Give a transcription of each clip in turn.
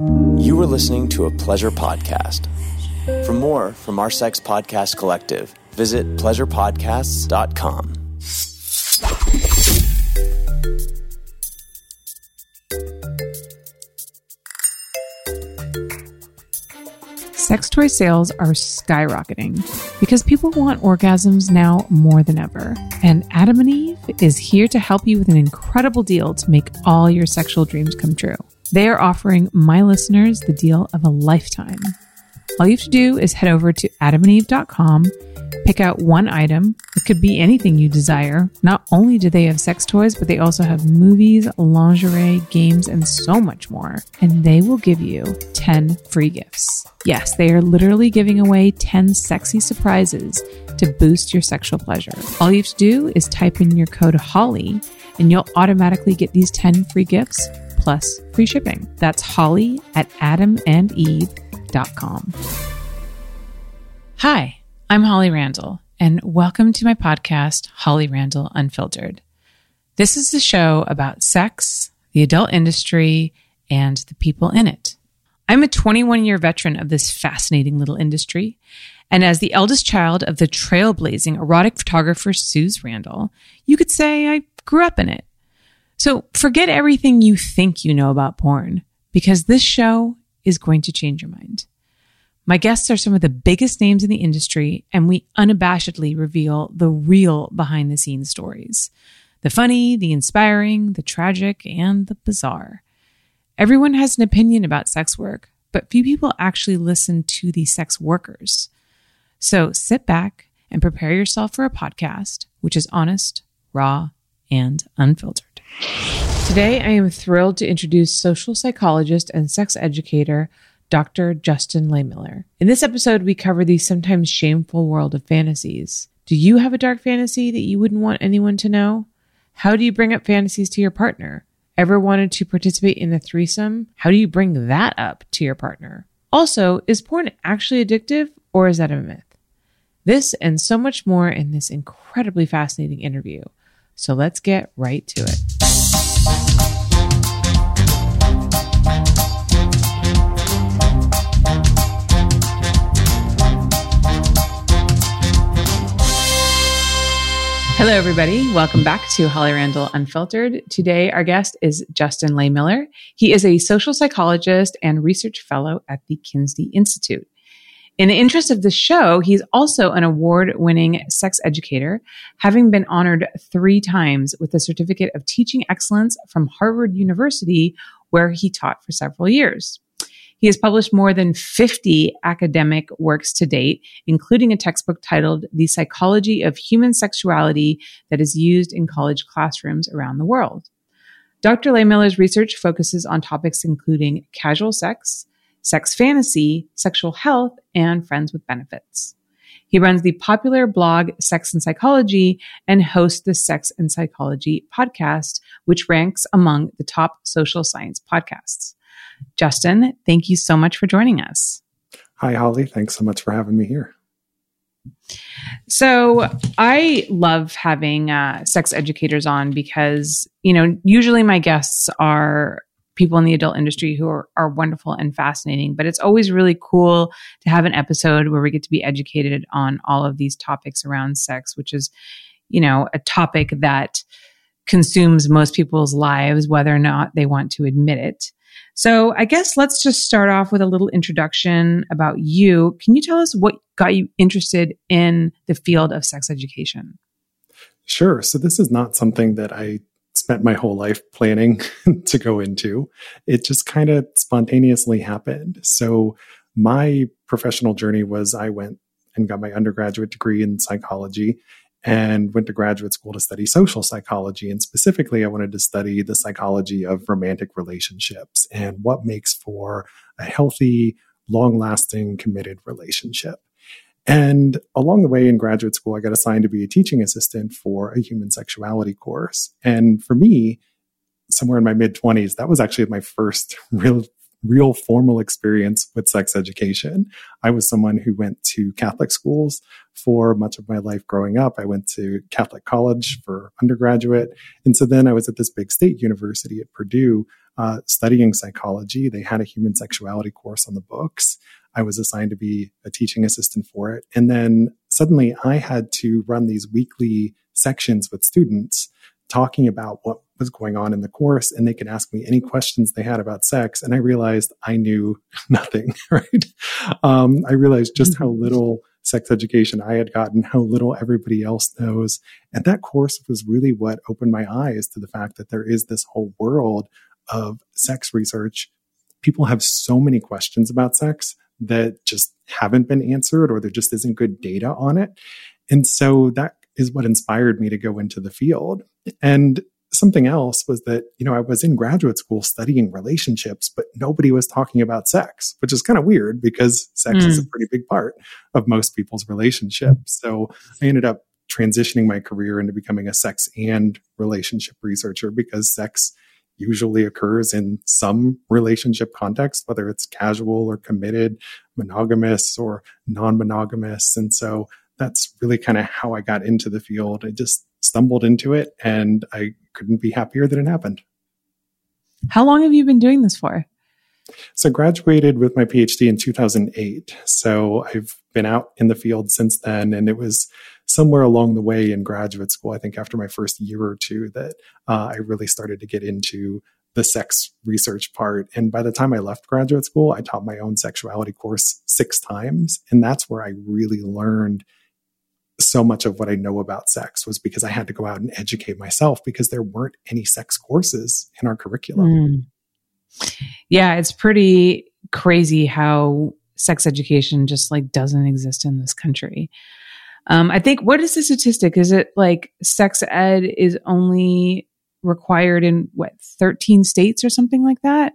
You are listening to a pleasure podcast. For more from our Sex Podcast Collective, visit pleasurepodcasts.com. Sex toy sales are skyrocketing because people want orgasms now more than ever. And Adam and Eve is here to help you with an incredible deal to make all your sexual dreams come true. They are offering my listeners the deal of a lifetime. All you have to do is head over to adamandeve.com, pick out one item. It could be anything you desire. Not only do they have sex toys, but they also have movies, lingerie, games, and so much more. And they will give you 10 free gifts. Yes, they are literally giving away 10 sexy surprises to boost your sexual pleasure. All you have to do is type in your code HOLLY and you'll automatically get these 10 free gifts plus free shipping. That's Holly at adamandeve.com. Hi, I'm Holly Randall, and welcome to my podcast, Holly Randall Unfiltered. This is the show about sex, the adult industry, and the people in it. I'm a 21 year veteran of this fascinating little industry. And as the eldest child of the trailblazing erotic photographer Suze Randall, you could say I grew up in it. So forget everything you think you know about porn because this show is going to change your mind. My guests are some of the biggest names in the industry, and we unabashedly reveal the real behind the scenes stories the funny, the inspiring, the tragic, and the bizarre. Everyone has an opinion about sex work, but few people actually listen to the sex workers. So sit back and prepare yourself for a podcast which is honest, raw, and unfiltered. Today, I am thrilled to introduce social psychologist and sex educator Dr. Justin Lehmiller. In this episode, we cover the sometimes shameful world of fantasies. Do you have a dark fantasy that you wouldn't want anyone to know? How do you bring up fantasies to your partner? Ever wanted to participate in a threesome? How do you bring that up to your partner? Also, is porn actually addictive or is that a myth? This and so much more in this incredibly fascinating interview. So let's get right to it. Hello, everybody. Welcome back to Holly Randall Unfiltered. Today, our guest is Justin Lay Lehmiller. He is a social psychologist and research fellow at the Kinsey Institute. In the interest of the show, he's also an award winning sex educator, having been honored three times with the Certificate of Teaching Excellence from Harvard University, where he taught for several years. He has published more than 50 academic works to date, including a textbook titled The Psychology of Human Sexuality that is used in college classrooms around the world. Dr. Lehmiller's research focuses on topics including casual sex, sex fantasy, sexual health, and friends with benefits. He runs the popular blog Sex and Psychology and hosts the Sex and Psychology podcast, which ranks among the top social science podcasts. Justin, thank you so much for joining us. Hi, Holly. Thanks so much for having me here. So I love having uh, sex educators on because, you know, usually my guests are people in the adult industry who are, are wonderful and fascinating, but it's always really cool to have an episode where we get to be educated on all of these topics around sex, which is, you know, a topic that consumes most people's lives, whether or not they want to admit it. So I guess let's just start off with a little introduction about you. Can you tell us what got you interested in the field of sex education? Sure. So this is not something that I spent my whole life planning to go into. It just kind of spontaneously happened. So my professional journey was I went and got my undergraduate degree in psychology and went to graduate school to study social psychology. And specifically, I wanted to study the psychology of romantic relationships and what makes for a healthy, long lasting, committed relationship. And along the way in graduate school, I got assigned to be a teaching assistant for a human sexuality course. And for me, somewhere in my mid 20s, that was actually my first real real formal experience with sex education. I was someone who went to Catholic schools for much of my life growing up. I went to Catholic college for undergraduate. And so then I was at this big state university at Purdue uh, studying psychology. They had a human sexuality course on the books. I was assigned to be a teaching assistant for it. And then suddenly I had to run these weekly sections with students talking about what was going on in the course and they could ask me any questions they had about sex. And I realized I knew nothing, right? Um, I realized just how mm-hmm. little sex education I had gotten, how little everybody else knows. And that course was really what opened my eyes to the fact that there is this whole world of sex research. People have so many questions about sex that just haven't been answered or there just isn't good data on it. And so that is what inspired me to go into the field. And something else was that, you know, I was in graduate school studying relationships, but nobody was talking about sex, which is kind of weird because sex mm. is a hmm. pretty big part of most people's relationships. So I ended up transitioning my career into becoming a sex and relationship researcher because sex usually occurs in some relationship context, whether it's casual or committed, monogamous or non monogamous. And so that's really kind of how I got into the field. I just stumbled into it and I couldn't be happier that it happened. How long have you been doing this for? So I graduated with my PhD in 2008. So I've been out in the field since then. And it was somewhere along the way in graduate school, I think after my first year or two, that uh, I really started to get into the sex research part. And by the time I left graduate school, I taught my own sexuality course six times. And that's where I really learned so much of what I know about sex was because I had to go out and educate myself because there weren't any sex courses in our curriculum. Mm. Yeah, it's pretty crazy how sex education just like doesn't exist in this country. Um, I think what is the statistic? Is it like sex ed is only required in what 13 states or something like that?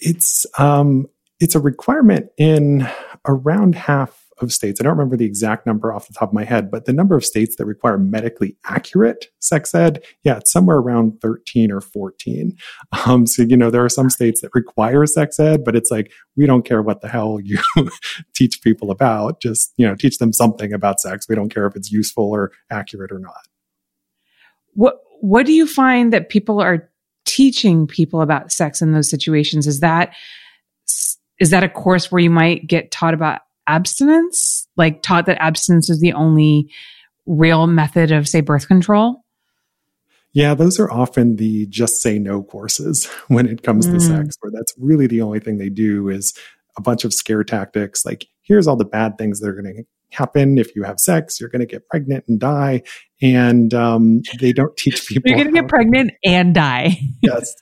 It's um it's a requirement in around half of states. I don't remember the exact number off the top of my head, but the number of states that require medically accurate sex ed, yeah, it's somewhere around 13 or 14. Um, so, you know, there are some states that require sex ed, but it's like, we don't care what the hell you teach people about. Just, you know, teach them something about sex. We don't care if it's useful or accurate or not. What, what do you find that people are teaching people about sex in those situations? Is that, is that a course where you might get taught about abstinence, like taught that abstinence is the only real method of, say, birth control? Yeah, those are often the just say no courses when it comes mm. to sex, where that's really the only thing they do is a bunch of scare tactics like, here's all the bad things that are going to happen if you have sex. You're going to get pregnant and die. And um, they don't teach people. You're going to get pregnant and die. yes,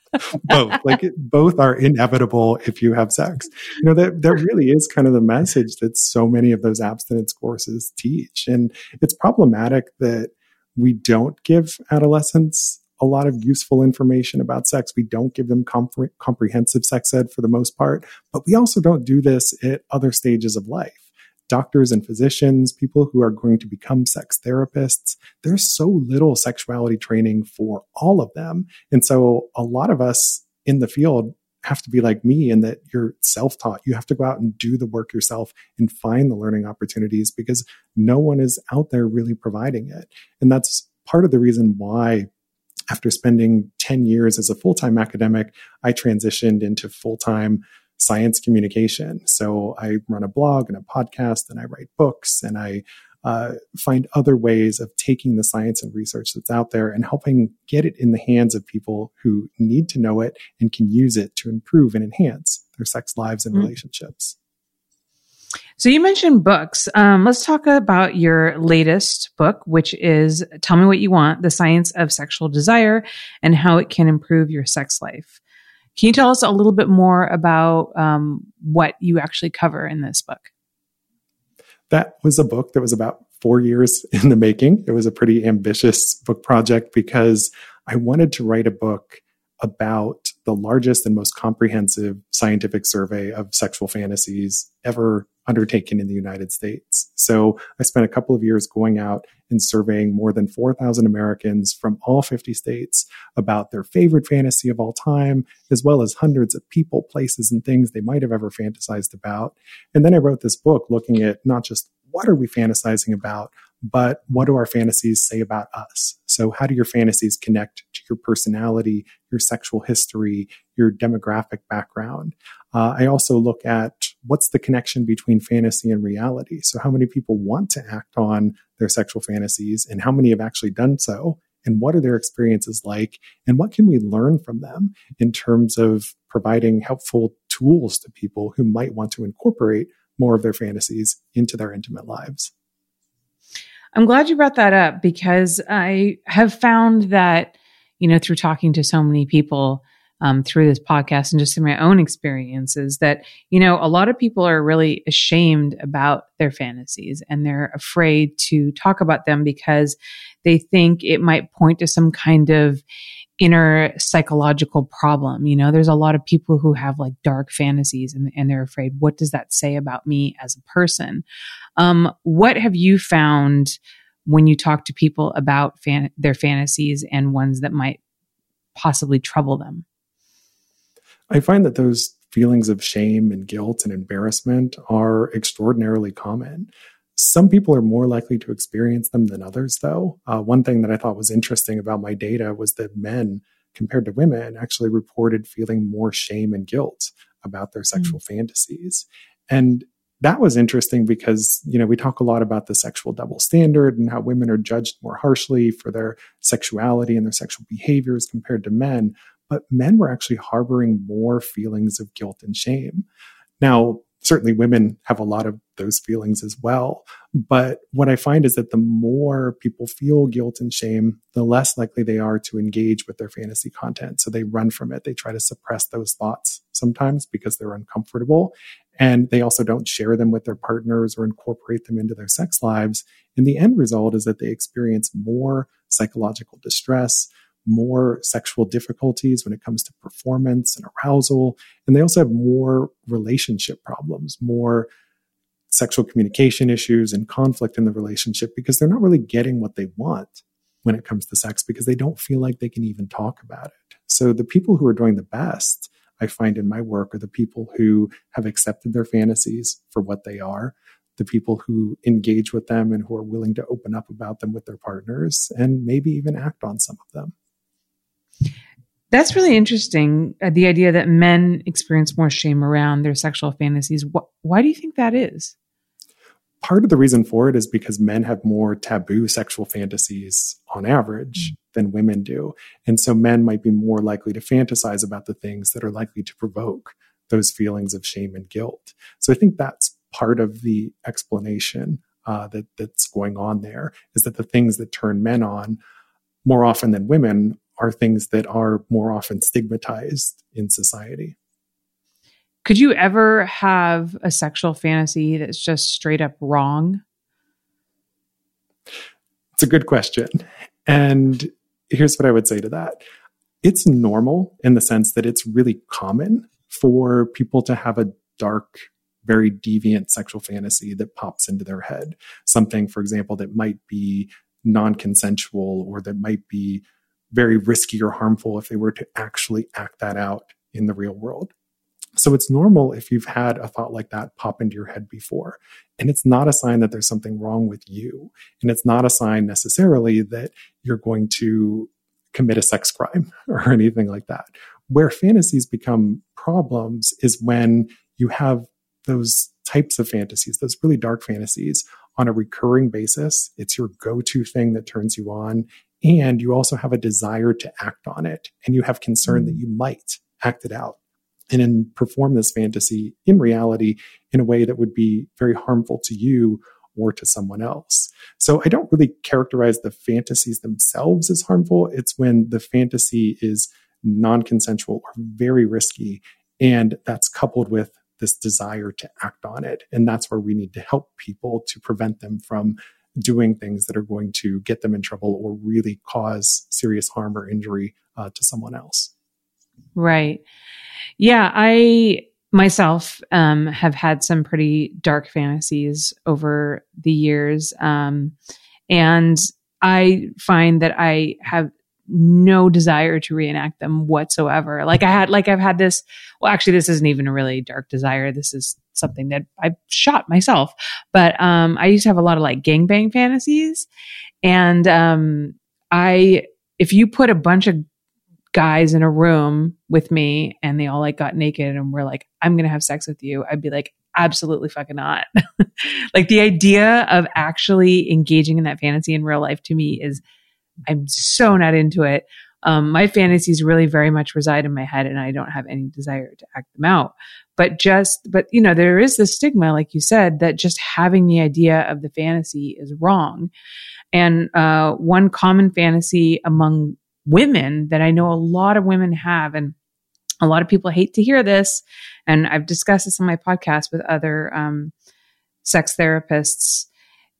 both. Like both are inevitable if you have sex. You know that that really is kind of the message that so many of those abstinence courses teach, and it's problematic that we don't give adolescents a lot of useful information about sex. We don't give them compre- comprehensive sex ed for the most part, but we also don't do this at other stages of life doctors and physicians, people who are going to become sex therapists. There's so little sexuality training for all of them. And so a lot of us in the field have to be like me in that you're self taught. You have to go out and do the work yourself and find the learning opportunities because no one is out there really providing it. And that's part of the reason why after spending 10 years as a full time academic, I transitioned into full time science communication. So I run a blog and a podcast and I write books and I uh, find other ways of taking the science and research that's out there and helping get it in the hands of people who need to know it and can use it to improve and enhance their sex lives and mm-hmm. relationships. So you mentioned books. Um, let's talk about your latest book, which is Tell Me What You Want, The Science of Sexual Desire and How It Can Improve Your Sex Life. Can you tell us a little bit more about um, what you actually cover in this book? That was a book that was about four years in the making. It was a pretty ambitious book project because I wanted to write a book about the largest and most comprehensive scientific survey of sexual fantasies ever undertaken in the United States. So I spent a couple of years going out and surveying more than 4,000 Americans from all 50 states about their favorite fantasy of all time, as well as hundreds of people, places, and things they might have ever fantasized about. And then I wrote this book looking at not just what are we fantasizing about, but what do our fantasies say about us? So, how do your fantasies connect to your personality, your sexual history, your demographic background? Uh, I also look at what's the connection between fantasy and reality. So, how many people want to act on their sexual fantasies, and how many have actually done so? And what are their experiences like? And what can we learn from them in terms of providing helpful tools to people who might want to incorporate more of their fantasies into their intimate lives? I'm glad you brought that up because I have found that, you know, through talking to so many people um, through this podcast and just in my own experiences, that, you know, a lot of people are really ashamed about their fantasies and they're afraid to talk about them because they think it might point to some kind of inner psychological problem. You know, there's a lot of people who have like dark fantasies and, and they're afraid, what does that say about me as a person? Um, what have you found when you talk to people about fan- their fantasies and ones that might possibly trouble them? I find that those feelings of shame and guilt and embarrassment are extraordinarily common. Some people are more likely to experience them than others, though. Uh, one thing that I thought was interesting about my data was that men, compared to women, actually reported feeling more shame and guilt about their sexual mm. fantasies. And that was interesting because, you know, we talk a lot about the sexual double standard and how women are judged more harshly for their sexuality and their sexual behaviors compared to men. But men were actually harboring more feelings of guilt and shame. Now, certainly women have a lot of those feelings as well. But what I find is that the more people feel guilt and shame, the less likely they are to engage with their fantasy content. So they run from it. They try to suppress those thoughts sometimes because they're uncomfortable. And they also don't share them with their partners or incorporate them into their sex lives. And the end result is that they experience more psychological distress, more sexual difficulties when it comes to performance and arousal. And they also have more relationship problems, more sexual communication issues and conflict in the relationship because they're not really getting what they want when it comes to sex because they don't feel like they can even talk about it. So the people who are doing the best, I find in my work, are the people who have accepted their fantasies for what they are, the people who engage with them and who are willing to open up about them with their partners and maybe even act on some of them. That's really interesting. Uh, the idea that men experience more shame around their sexual fantasies. Wh- why do you think that is? Part of the reason for it is because men have more taboo sexual fantasies on average mm. than women do. And so men might be more likely to fantasize about the things that are likely to provoke those feelings of shame and guilt. So I think that's part of the explanation uh, that that's going on there is that the things that turn men on more often than women are things that are more often stigmatized in society. Could you ever have a sexual fantasy that's just straight up wrong? It's a good question. And here's what I would say to that it's normal in the sense that it's really common for people to have a dark, very deviant sexual fantasy that pops into their head. Something, for example, that might be non consensual or that might be very risky or harmful if they were to actually act that out in the real world. So it's normal if you've had a thought like that pop into your head before. And it's not a sign that there's something wrong with you. And it's not a sign necessarily that you're going to commit a sex crime or anything like that. Where fantasies become problems is when you have those types of fantasies, those really dark fantasies on a recurring basis. It's your go to thing that turns you on and you also have a desire to act on it and you have concern that mm. you might act it out and then perform this fantasy in reality in a way that would be very harmful to you or to someone else. So I don't really characterize the fantasies themselves as harmful. It's when the fantasy is non consensual or very risky. And that's coupled with this desire to act on it. And that's where we need to help people to prevent them from doing things that are going to get them in trouble or really cause serious harm or injury uh, to someone else. Right. Yeah, I myself um, have had some pretty dark fantasies over the years. Um, and I find that I have no desire to reenact them whatsoever. Like I had, like I've had this, well, actually, this isn't even a really dark desire. This is something that I shot myself. But um, I used to have a lot of like gangbang fantasies. And um, I, if you put a bunch of guys in a room with me and they all like got naked and were like, I'm going to have sex with you, I'd be like, absolutely fucking not. like the idea of actually engaging in that fantasy in real life to me is, I'm so not into it. Um, my fantasies really very much reside in my head and I don't have any desire to act them out. But just, but you know, there is the stigma, like you said, that just having the idea of the fantasy is wrong. And uh, one common fantasy among women that I know a lot of women have, and a lot of people hate to hear this, and I've discussed this on my podcast with other um, sex therapists,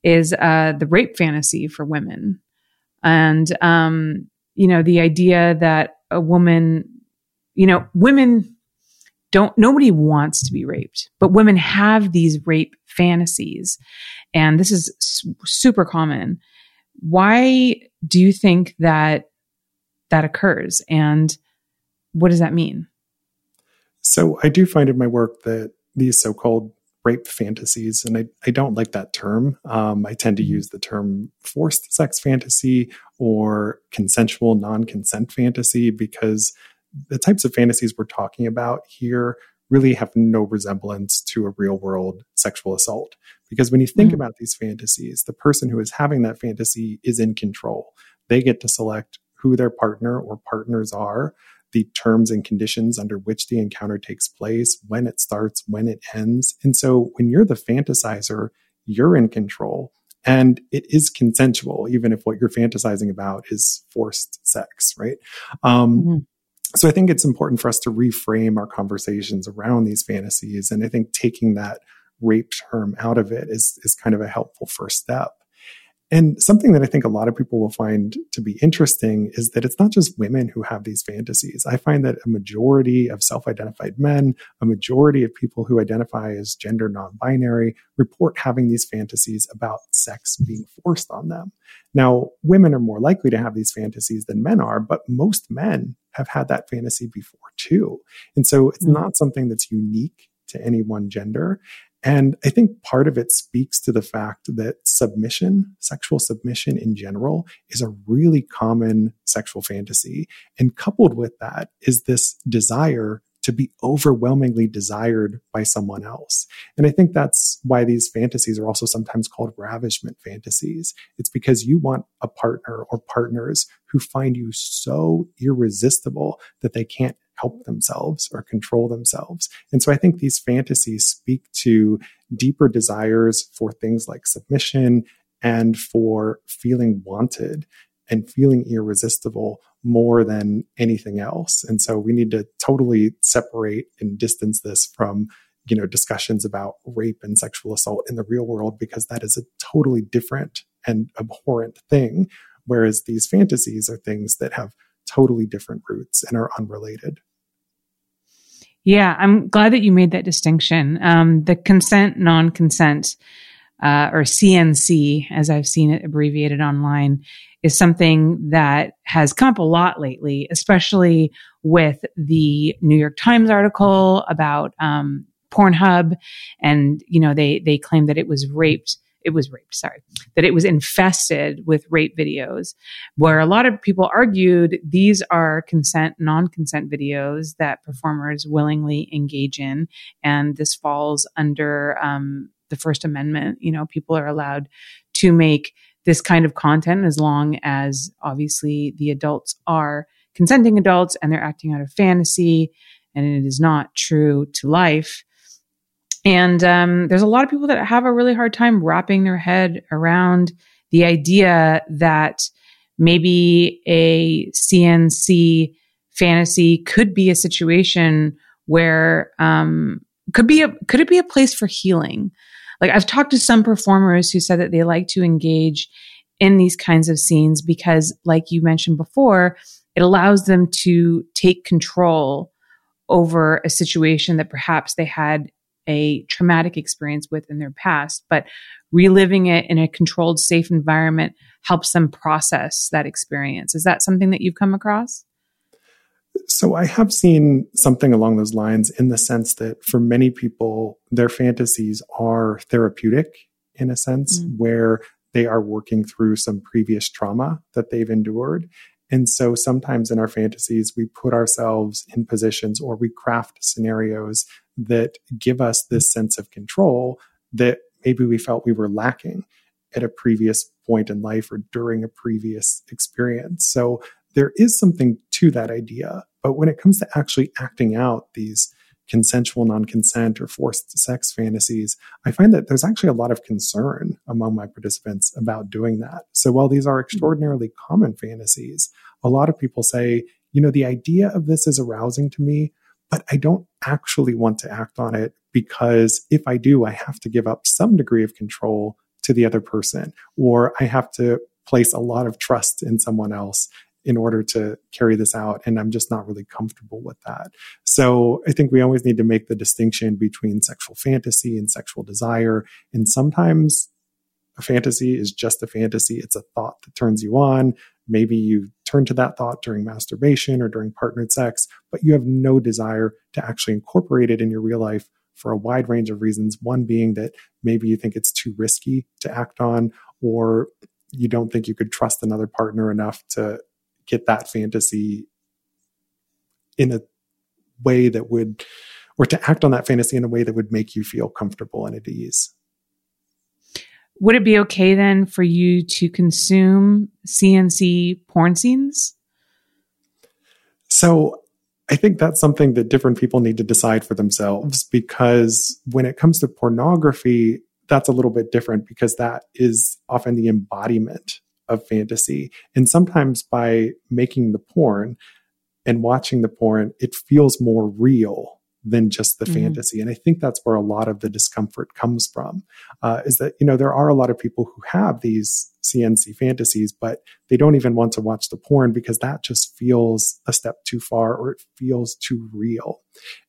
is uh, the rape fantasy for women. And um, you know, the idea that a woman, you know, women don't, nobody wants to be raped, but women have these rape fantasies. And this is super common. Why do you think that that occurs? And what does that mean? So I do find in my work that these so called rape fantasies, and I, I don't like that term. Um, I tend to mm-hmm. use the term forced sex fantasy or consensual non consent fantasy because the types of fantasies we're talking about here really have no resemblance to a real world sexual assault. Because when you think mm-hmm. about these fantasies, the person who is having that fantasy is in control. They get to select who their partner or partners are the terms and conditions under which the encounter takes place, when it starts, when it ends. And so when you're the fantasizer, you're in control. And it is consensual, even if what you're fantasizing about is forced sex, right? Um, mm-hmm. So I think it's important for us to reframe our conversations around these fantasies. And I think taking that rape term out of it is, is kind of a helpful first step. And something that I think a lot of people will find to be interesting is that it's not just women who have these fantasies. I find that a majority of self identified men, a majority of people who identify as gender non binary report having these fantasies about sex being forced on them. Now, women are more likely to have these fantasies than men are, but most men have had that fantasy before too. And so it's mm-hmm. not something that's unique to any one gender. And I think part of it speaks to the fact that submission, sexual submission in general, is a really common sexual fantasy. And coupled with that is this desire to be overwhelmingly desired by someone else. And I think that's why these fantasies are also sometimes called ravishment fantasies. It's because you want a partner or partners who find you so irresistible that they can't help themselves or control themselves. And so I think these fantasies speak to deeper desires for things like submission and for feeling wanted and feeling irresistible more than anything else. And so we need to totally separate and distance this from you know discussions about rape and sexual assault in the real world because that is a totally different and abhorrent thing whereas these fantasies are things that have totally different roots and are unrelated yeah, I'm glad that you made that distinction. Um, the consent, non consent, uh, or CNC, as I've seen it abbreviated online, is something that has come up a lot lately, especially with the New York Times article about um, Pornhub, and you know they they claim that it was raped it was raped, sorry, that it was infested with rape videos, where a lot of people argued these are consent, non consent videos that performers willingly engage in. And this falls under um, the First Amendment. You know, people are allowed to make this kind of content as long as obviously the adults are consenting adults and they're acting out of fantasy and it is not true to life. And um, there's a lot of people that have a really hard time wrapping their head around the idea that maybe a CNC fantasy could be a situation where um, could be a could it be a place for healing? Like I've talked to some performers who said that they like to engage in these kinds of scenes because, like you mentioned before, it allows them to take control over a situation that perhaps they had a traumatic experience with in their past, but reliving it in a controlled, safe environment helps them process that experience. Is that something that you've come across? So I have seen something along those lines in the sense that for many people, their fantasies are therapeutic in a sense mm. where they are working through some previous trauma that they've endured. And so sometimes in our fantasies, we put ourselves in positions or we craft scenarios that give us this sense of control that maybe we felt we were lacking at a previous point in life or during a previous experience. So there is something to that idea. But when it comes to actually acting out these consensual non-consent or forced sex fantasies, I find that there's actually a lot of concern among my participants about doing that. So while these are extraordinarily common fantasies, a lot of people say, you know, the idea of this is arousing to me, but I don't actually want to act on it because if I do, I have to give up some degree of control to the other person, or I have to place a lot of trust in someone else in order to carry this out. And I'm just not really comfortable with that. So I think we always need to make the distinction between sexual fantasy and sexual desire. And sometimes a fantasy is just a fantasy. It's a thought that turns you on. Maybe you turn to that thought during masturbation or during partnered sex, but you have no desire to actually incorporate it in your real life for a wide range of reasons. One being that maybe you think it's too risky to act on, or you don't think you could trust another partner enough to get that fantasy in a way that would, or to act on that fantasy in a way that would make you feel comfortable and at ease. Would it be okay then for you to consume CNC porn scenes? So I think that's something that different people need to decide for themselves because when it comes to pornography, that's a little bit different because that is often the embodiment of fantasy. And sometimes by making the porn and watching the porn, it feels more real than just the mm-hmm. fantasy. And I think that's where a lot of the discomfort comes from. Uh, is that you know there are a lot of people who have these CNC fantasies, but they don't even want to watch the porn because that just feels a step too far or it feels too real.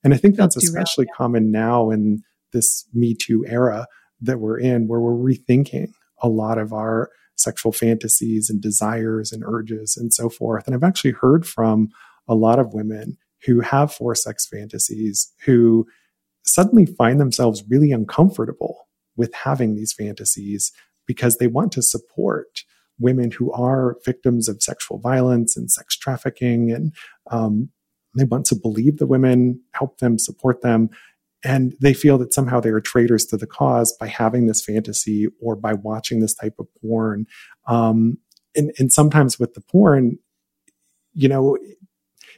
And I think that's, that's especially real, yeah. common now in this Me Too era that we're in, where we're rethinking a lot of our sexual fantasies and desires and urges and so forth. And I've actually heard from a lot of women who have forced sex fantasies who suddenly find themselves really uncomfortable with having these fantasies because they want to support women who are victims of sexual violence and sex trafficking and um, they want to believe the women help them support them and they feel that somehow they are traitors to the cause by having this fantasy or by watching this type of porn um, and, and sometimes with the porn you know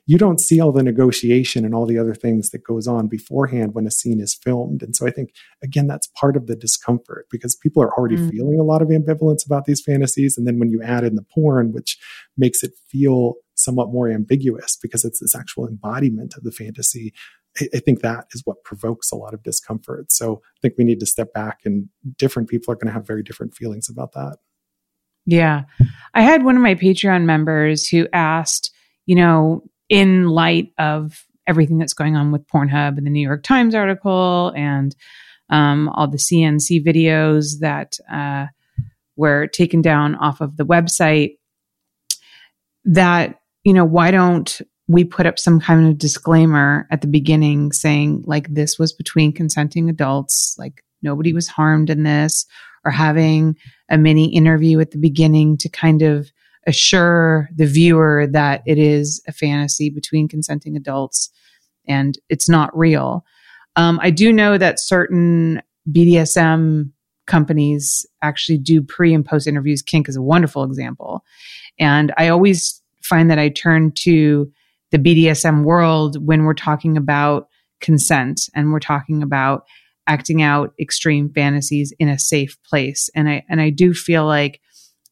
you don't see all the negotiation and all the other things that goes on beforehand when a scene is filmed. And so I think, again, that's part of the discomfort because people are already mm. feeling a lot of ambivalence about these fantasies. And then when you add in the porn, which makes it feel somewhat more ambiguous because it's this actual embodiment of the fantasy, I think that is what provokes a lot of discomfort. So I think we need to step back and different people are going to have very different feelings about that. Yeah. I had one of my Patreon members who asked, you know, in light of everything that's going on with Pornhub and the New York Times article and um, all the CNC videos that uh, were taken down off of the website, that, you know, why don't we put up some kind of disclaimer at the beginning saying, like, this was between consenting adults, like, nobody was harmed in this, or having a mini interview at the beginning to kind of assure the viewer that it is a fantasy between consenting adults and it's not real. Um, I do know that certain BDSM companies actually do pre and post interviews. Kink is a wonderful example. And I always find that I turn to the BDSM world when we're talking about consent and we're talking about acting out extreme fantasies in a safe place. And I and I do feel like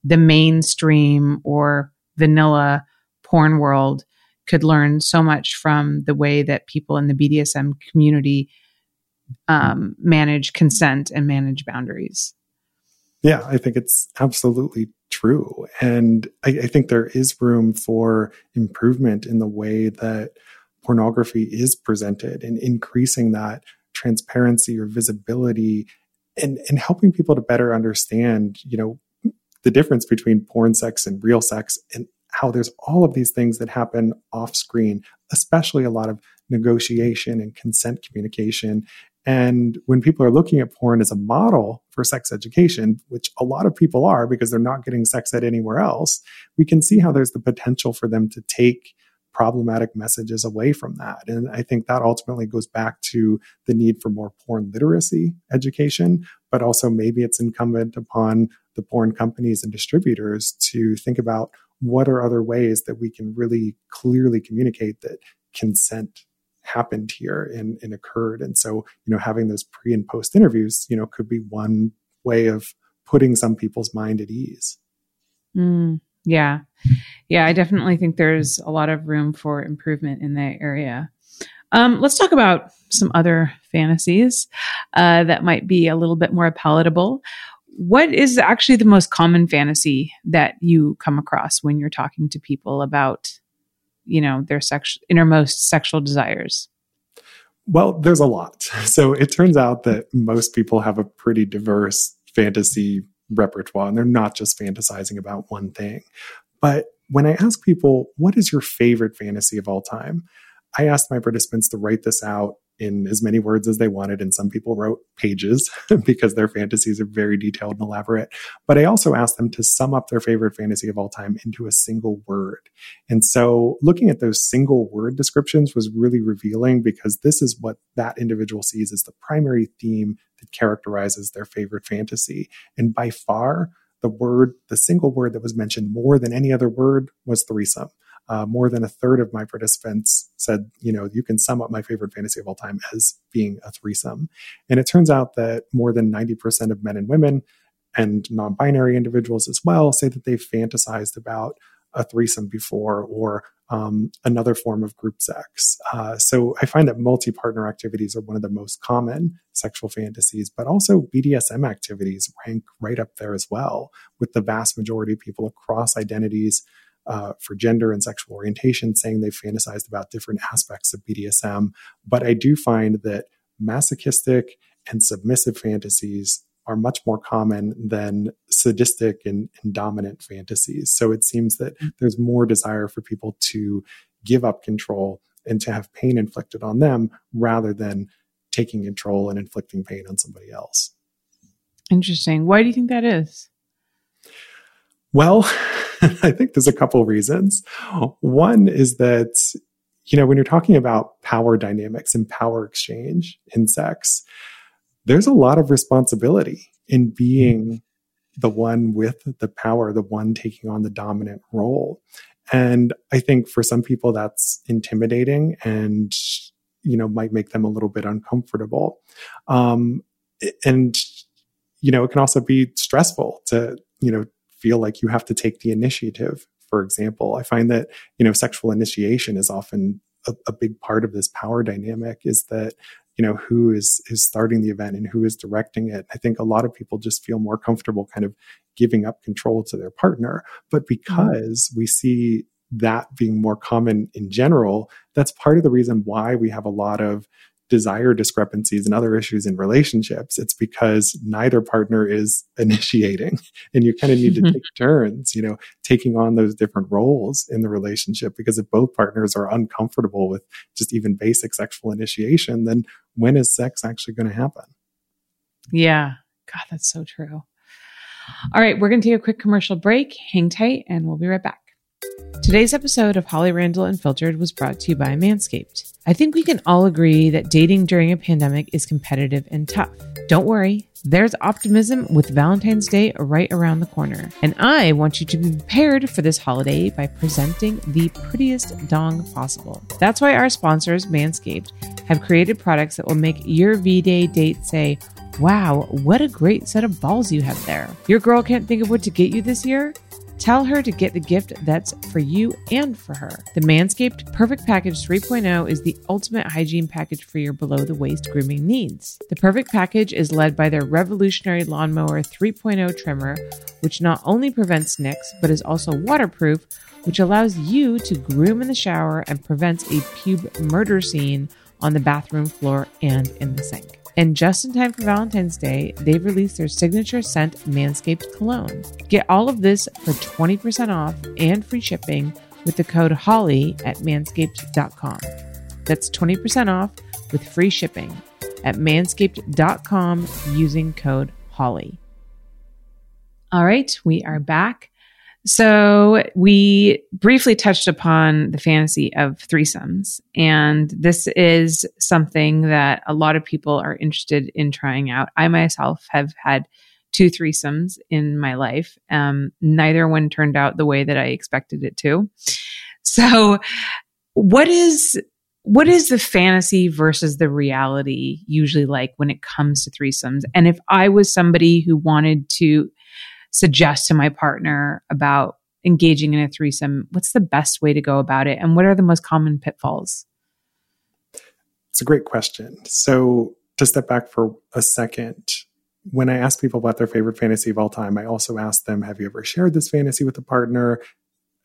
the mainstream or vanilla porn world could learn so much from the way that people in the BDSM community um, manage consent and manage boundaries. Yeah, I think it's absolutely true. And I, I, think there is room for improvement in the way that pornography is presented and increasing that transparency or visibility and, and helping people to better understand, you know, the difference between porn sex and real sex and how there's all of these things that happen off screen, especially a lot of negotiation and consent communication. And when people are looking at porn as a model for sex education, which a lot of people are because they're not getting sex ed anywhere else, we can see how there's the potential for them to take problematic messages away from that. And I think that ultimately goes back to the need for more porn literacy education, but also maybe it's incumbent upon the porn companies and distributors to think about what are other ways that we can really clearly communicate that consent happened here and, and occurred. And so, you know, having those pre and post interviews, you know, could be one way of putting some people's mind at ease. Mm, yeah. Yeah. I definitely think there's a lot of room for improvement in that area. Um, let's talk about some other fantasies uh, that might be a little bit more palatable. What is actually the most common fantasy that you come across when you're talking to people about, you know, their sex- innermost sexual desires? Well, there's a lot. So it turns out that most people have a pretty diverse fantasy repertoire, and they're not just fantasizing about one thing. But when I ask people, what is your favorite fantasy of all time? I asked my participants to write this out in as many words as they wanted. And some people wrote pages because their fantasies are very detailed and elaborate. But I also asked them to sum up their favorite fantasy of all time into a single word. And so looking at those single word descriptions was really revealing because this is what that individual sees as the primary theme that characterizes their favorite fantasy. And by far, the word, the single word that was mentioned more than any other word was threesome. Uh, more than a third of my participants said, you know, you can sum up my favorite fantasy of all time as being a threesome. And it turns out that more than 90% of men and women and non binary individuals as well say that they've fantasized about a threesome before or um, another form of group sex. Uh, so I find that multi partner activities are one of the most common sexual fantasies, but also BDSM activities rank right up there as well, with the vast majority of people across identities. Uh, for gender and sexual orientation, saying they've fantasized about different aspects of BDSM. But I do find that masochistic and submissive fantasies are much more common than sadistic and, and dominant fantasies. So it seems that mm. there's more desire for people to give up control and to have pain inflicted on them rather than taking control and inflicting pain on somebody else. Interesting. Why do you think that is? Well, I think there's a couple reasons. One is that, you know, when you're talking about power dynamics and power exchange in sex, there's a lot of responsibility in being the one with the power, the one taking on the dominant role. And I think for some people that's intimidating and, you know, might make them a little bit uncomfortable. Um, and, you know, it can also be stressful to, you know, feel like you have to take the initiative. For example, I find that, you know, sexual initiation is often a, a, big part of this power dynamic is that you know who is is starting the event and who is directing it i think a lot of people just feel more comfortable kind of giving up control to their partner but mm-hmm. because we see that being more common in general that's part of the reason why we have a lot of desire discrepancies and other issues in relationships, it's because neither partner is initiating. And you kind of need to take turns, you know, taking on those different roles in the relationship. Because if both partners are uncomfortable with just even basic sexual initiation, then when is sex actually going to happen? Yeah. God, that's so true. All right, we're going to take a quick commercial break. Hang tight, and we'll be right back. Today's episode of Holly Randall Unfiltered was brought to you by Manscaped. I think we can all agree that dating during a pandemic is competitive and tough. Don't worry, there's optimism with Valentine's Day right around the corner. And I want you to be prepared for this holiday by presenting the prettiest dong possible. That's why our sponsors, Manscaped, have created products that will make your V Day date say, Wow, what a great set of balls you have there. Your girl can't think of what to get you this year? Tell her to get the gift that's for you and for her. The Manscaped Perfect Package 3.0 is the ultimate hygiene package for your below the waist grooming needs. The Perfect Package is led by their revolutionary Lawnmower 3.0 trimmer, which not only prevents nicks, but is also waterproof, which allows you to groom in the shower and prevents a pube murder scene on the bathroom floor and in the sink. And just in time for Valentine's Day, they've released their signature scent Manscaped Cologne. Get all of this for 20% off and free shipping with the code HOLLY at manscaped.com. That's 20% off with free shipping at manscaped.com using code HOLLY. All right, we are back. So we briefly touched upon the fantasy of threesomes, and this is something that a lot of people are interested in trying out. I myself have had two threesomes in my life. Um, neither one turned out the way that I expected it to. So, what is what is the fantasy versus the reality usually like when it comes to threesomes? And if I was somebody who wanted to suggest to my partner about engaging in a threesome, what's the best way to go about it? And what are the most common pitfalls? It's a great question. So, to step back for a second, when I ask people about their favorite fantasy of all time, I also ask them, Have you ever shared this fantasy with a partner?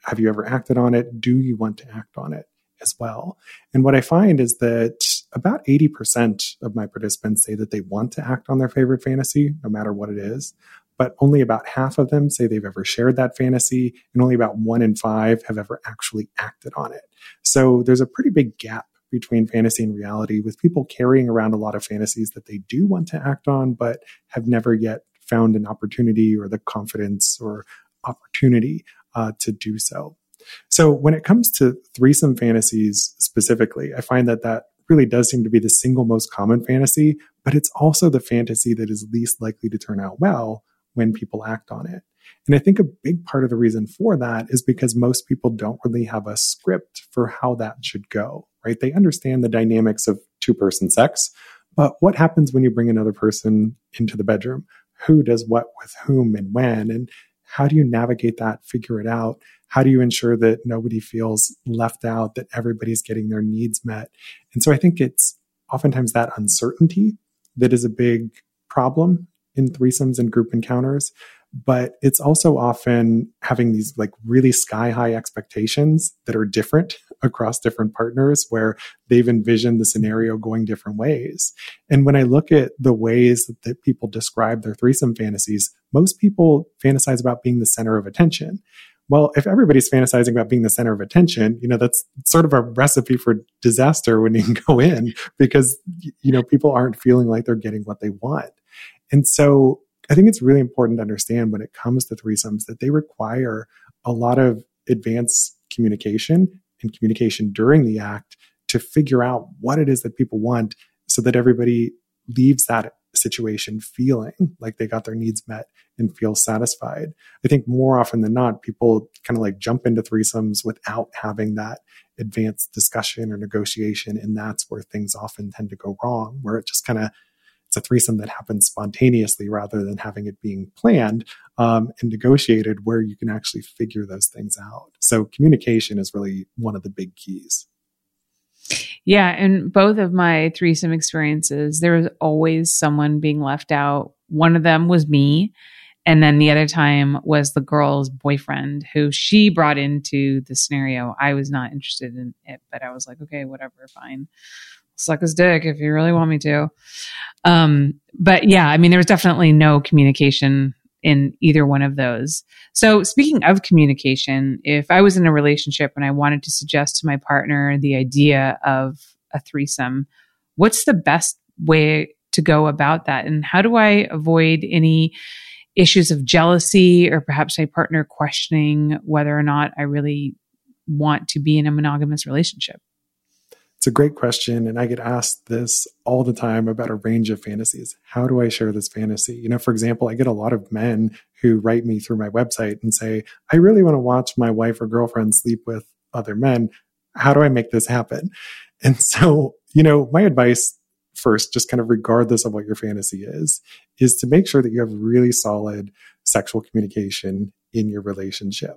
Have you ever acted on it? Do you want to act on it as well? And what I find is that about 80% of my participants say that they want to act on their favorite fantasy, no matter what it is but only about half of them say they've ever shared that fantasy, and only about one in five have ever actually acted on it. So there's a pretty big gap between fantasy and reality, with people carrying around a lot of fantasies that they do want to act on, but have never yet found an opportunity or the confidence or opportunity uh, to do so. So when it comes to threesome fantasies specifically, I find that that really does seem to be the single most common fantasy, but it's also the fantasy that is least likely to turn out well when people act on it. And I think a big part of the reason for that is because most people don't really have a script for how that should go, right? They understand the dynamics of two person sex, but what happens when you bring another person into the bedroom? Who does what with whom and when? And how do you navigate that, figure it out? How do you ensure that nobody feels left out, that everybody's getting their needs met? And so I think it's oftentimes that uncertainty that is a big problem in threesomes and group encounters but it's also often having these like really sky high expectations that are different across different partners where they've envisioned the scenario going different ways. And when I look at the ways that people describe their threesome fantasies, most people fantasize about being the center of attention. Well, if everybody's fantasizing about being the center of attention, you know, that's sort of a recipe for disaster when you go in because, you know, people aren't feeling like they're getting what they want. And so I think it's really important to understand when it comes to threesomes that they require a lot of advanced communication and communication during the act to figure out what it is that people want so that everybody leaves that situation feeling like they got their needs met and feel satisfied. I think more often than not, people kind of like jump into threesomes without having that advanced discussion or negotiation. And that's where things often tend to go wrong, where it just kind of it's a threesome that happens spontaneously rather than having it being planned um, and negotiated where you can actually figure those things out. So communication is really one of the big keys. Yeah, in both of my threesome experiences, there was always someone being left out. One of them was me. And then the other time was the girl's boyfriend who she brought into the scenario. I was not interested in it, but I was like, okay, whatever, fine suck his dick if you really want me to. Um, but yeah, I mean, there was definitely no communication in either one of those. So, speaking of communication, if I was in a relationship and I wanted to suggest to my partner the idea of a threesome, what's the best way to go about that? And how do I avoid any issues of jealousy or perhaps my partner questioning whether or not I really want to be in a monogamous relationship? It's a great question. And I get asked this all the time about a range of fantasies. How do I share this fantasy? You know, for example, I get a lot of men who write me through my website and say, I really want to watch my wife or girlfriend sleep with other men. How do I make this happen? And so, you know, my advice first, just kind of regardless of what your fantasy is, is to make sure that you have really solid sexual communication in your relationship.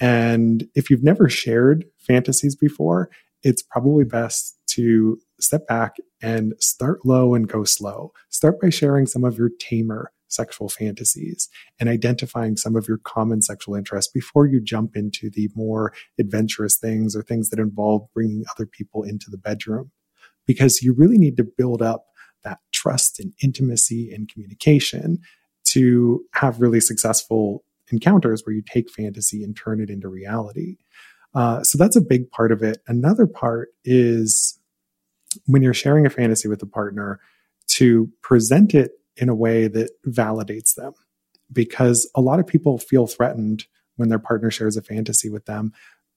And if you've never shared fantasies before, it's probably best to step back and start low and go slow. Start by sharing some of your tamer sexual fantasies and identifying some of your common sexual interests before you jump into the more adventurous things or things that involve bringing other people into the bedroom. Because you really need to build up that trust and intimacy and communication to have really successful encounters where you take fantasy and turn it into reality. Uh, so that's a big part of it. Another part is when you're sharing a fantasy with a partner to present it in a way that validates them. Because a lot of people feel threatened when their partner shares a fantasy with them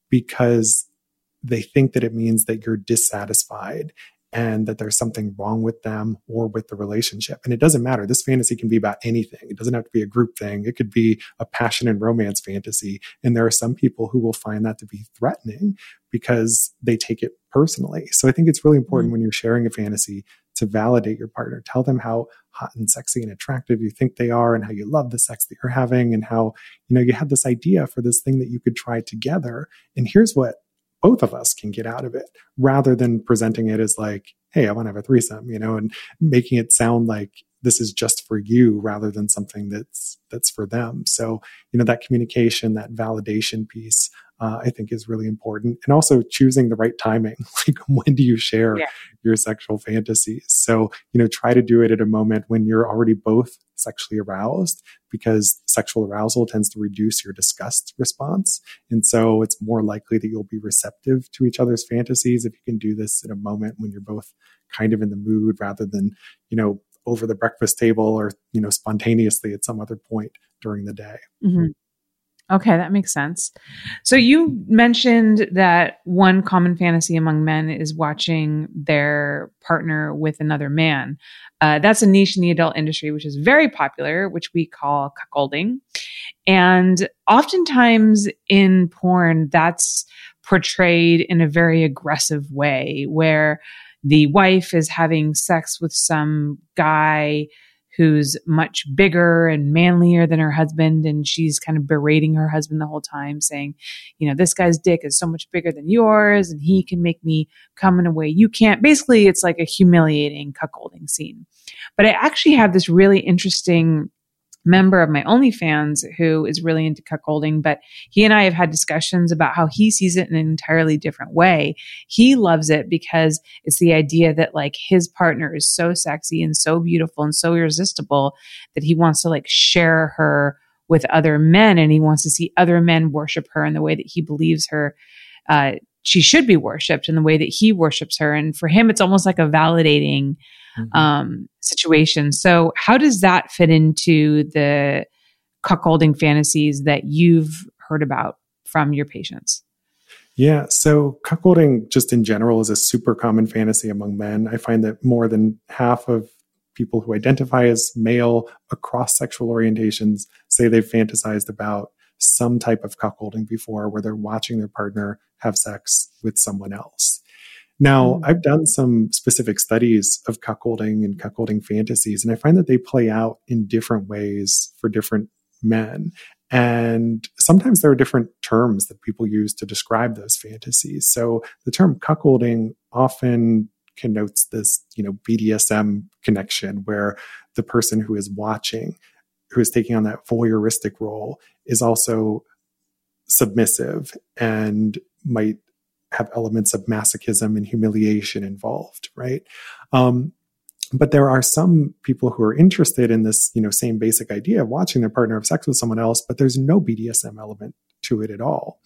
because they think that it means that you're dissatisfied and that there's something wrong with them or with the relationship. And it doesn't matter. This fantasy can be about anything. It doesn't have to be a group thing. It could be a passion and romance fantasy. And there are some people who will find that to be threatening because they take it personally. So I think it's really important mm-hmm. when you're sharing a fantasy to validate your partner. Tell them how hot and sexy and attractive you think they are and how you love the sex that you're having and how, you know, you had this idea for this thing that you could try together. And here's what both of us can get out of it rather than presenting it as like, hey, I want to have a threesome, you know, and making it sound like this is just for you rather than something that's that's for them. So, you know, that communication, that validation piece uh, I think is really important. And also choosing the right timing. Like, when do you share yeah. your sexual fantasies? So, you know, try to do it at a moment when you're already both sexually aroused because sexual arousal tends to reduce your disgust response. And so it's more likely that you'll be receptive to each other's fantasies if you can do this at a moment when you're both kind of in the mood rather than, you know, over the breakfast table or, you know, spontaneously at some other point during the day. Mm-hmm. Okay, that makes sense. So you mentioned that one common fantasy among men is watching their partner with another man. Uh, that's a niche in the adult industry, which is very popular, which we call cuckolding. And oftentimes in porn, that's portrayed in a very aggressive way where the wife is having sex with some guy who's much bigger and manlier than her husband. And she's kind of berating her husband the whole time, saying, you know, this guy's dick is so much bigger than yours and he can make me come in a way you can't. Basically, it's like a humiliating cuckolding scene. But I actually have this really interesting member of my OnlyFans who is really into cuckolding, but he and I have had discussions about how he sees it in an entirely different way. He loves it because it's the idea that like his partner is so sexy and so beautiful and so irresistible that he wants to like share her with other men and he wants to see other men worship her in the way that he believes her uh, she should be worshipped in the way that he worships her and for him it's almost like a validating mm-hmm. um, situation. So, how does that fit into the cuckolding fantasies that you've heard about from your patients? Yeah, so cuckolding just in general is a super common fantasy among men. I find that more than half of people who identify as male across sexual orientations say they've fantasized about some type of cuckolding before where they're watching their partner have sex with someone else. Now, mm-hmm. I've done some specific studies of cuckolding and cuckolding fantasies, and I find that they play out in different ways for different men. And sometimes there are different terms that people use to describe those fantasies. So the term cuckolding often connotes this, you know, BDSM connection where the person who is watching, who is taking on that voyeuristic role, is also submissive and might have elements of masochism and humiliation involved, right? Um, but there are some people who are interested in this, you know, same basic idea of watching their partner have sex with someone else, but there's no BDSM element to it at all.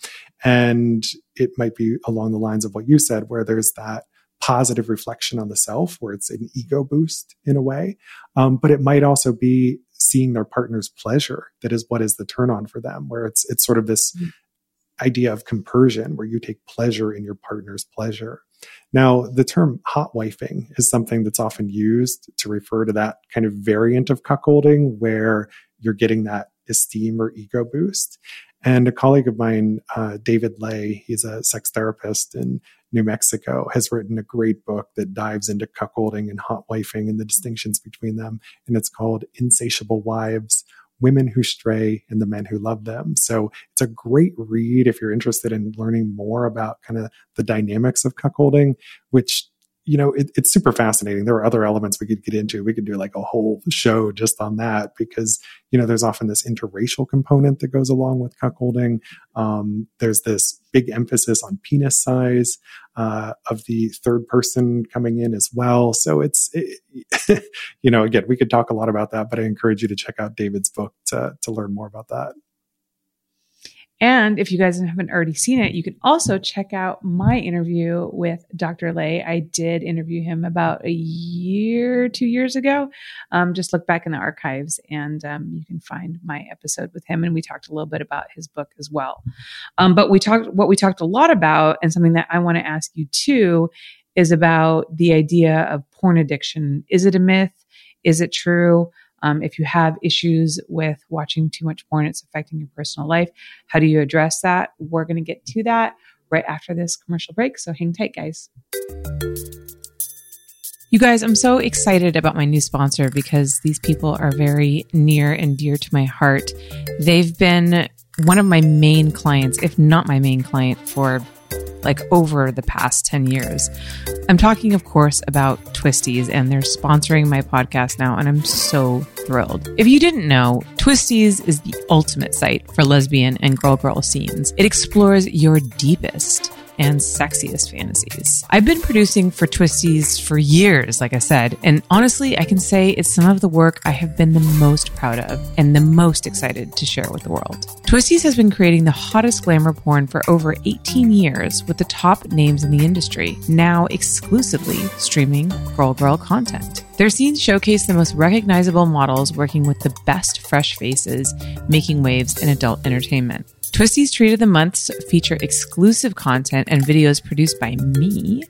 And it might be along the lines of what you said, where there's that positive reflection on the self, where it's an ego boost in a way. Um, but it might also be seeing their partner's pleasure that is what is the turn on for them, where it's it's sort of this mm idea of compersion, where you take pleasure in your partner's pleasure. Now, the term hot wifing is something that's often used to refer to that kind of variant of cuckolding where you're getting that esteem or ego boost. And a colleague of mine, uh, David Ley, he's a sex therapist in New Mexico, has written a great book that dives into cuckolding and hot wifing and the distinctions between them. And it's called Insatiable Wives Women Who Stray and the Men Who Love Them. So it's a great read if you're interested in learning more about kind of the dynamics of cuckolding, which you know, it, it's super fascinating. There are other elements we could get into. We could do like a whole show just on that because, you know, there's often this interracial component that goes along with cuckolding. Um, there's this big emphasis on penis size uh, of the third person coming in as well. So it's, it, you know, again, we could talk a lot about that, but I encourage you to check out David's book to, to learn more about that. And if you guys haven't already seen it, you can also check out my interview with Dr. Ley. I did interview him about a year, two years ago. Um, just look back in the archives and um, you can find my episode with him. And we talked a little bit about his book as well. Um, but we talked, what we talked a lot about, and something that I want to ask you too, is about the idea of porn addiction. Is it a myth? Is it true? Um, if you have issues with watching too much porn, it's affecting your personal life. How do you address that? We're going to get to that right after this commercial break. So hang tight, guys. You guys, I'm so excited about my new sponsor because these people are very near and dear to my heart. They've been one of my main clients, if not my main client, for like over the past 10 years. I'm talking, of course, about Twistys, and they're sponsoring my podcast now, and I'm so thrilled. If you didn't know, Twistys is the ultimate site for lesbian and girl girl scenes. It explores your deepest and sexiest fantasies. I've been producing for Twistys for years, like I said, and honestly, I can say it's some of the work I have been the most proud of and the most excited to share with the world. Twistys has been creating the hottest glamour porn for over 18 years with the top names in the industry, now exclusively streaming girl girl content. Their scenes showcase the most recognizable models working with the best fresh faces, making waves in adult entertainment. Twisty's Treat of the Months feature exclusive content and videos produced by me,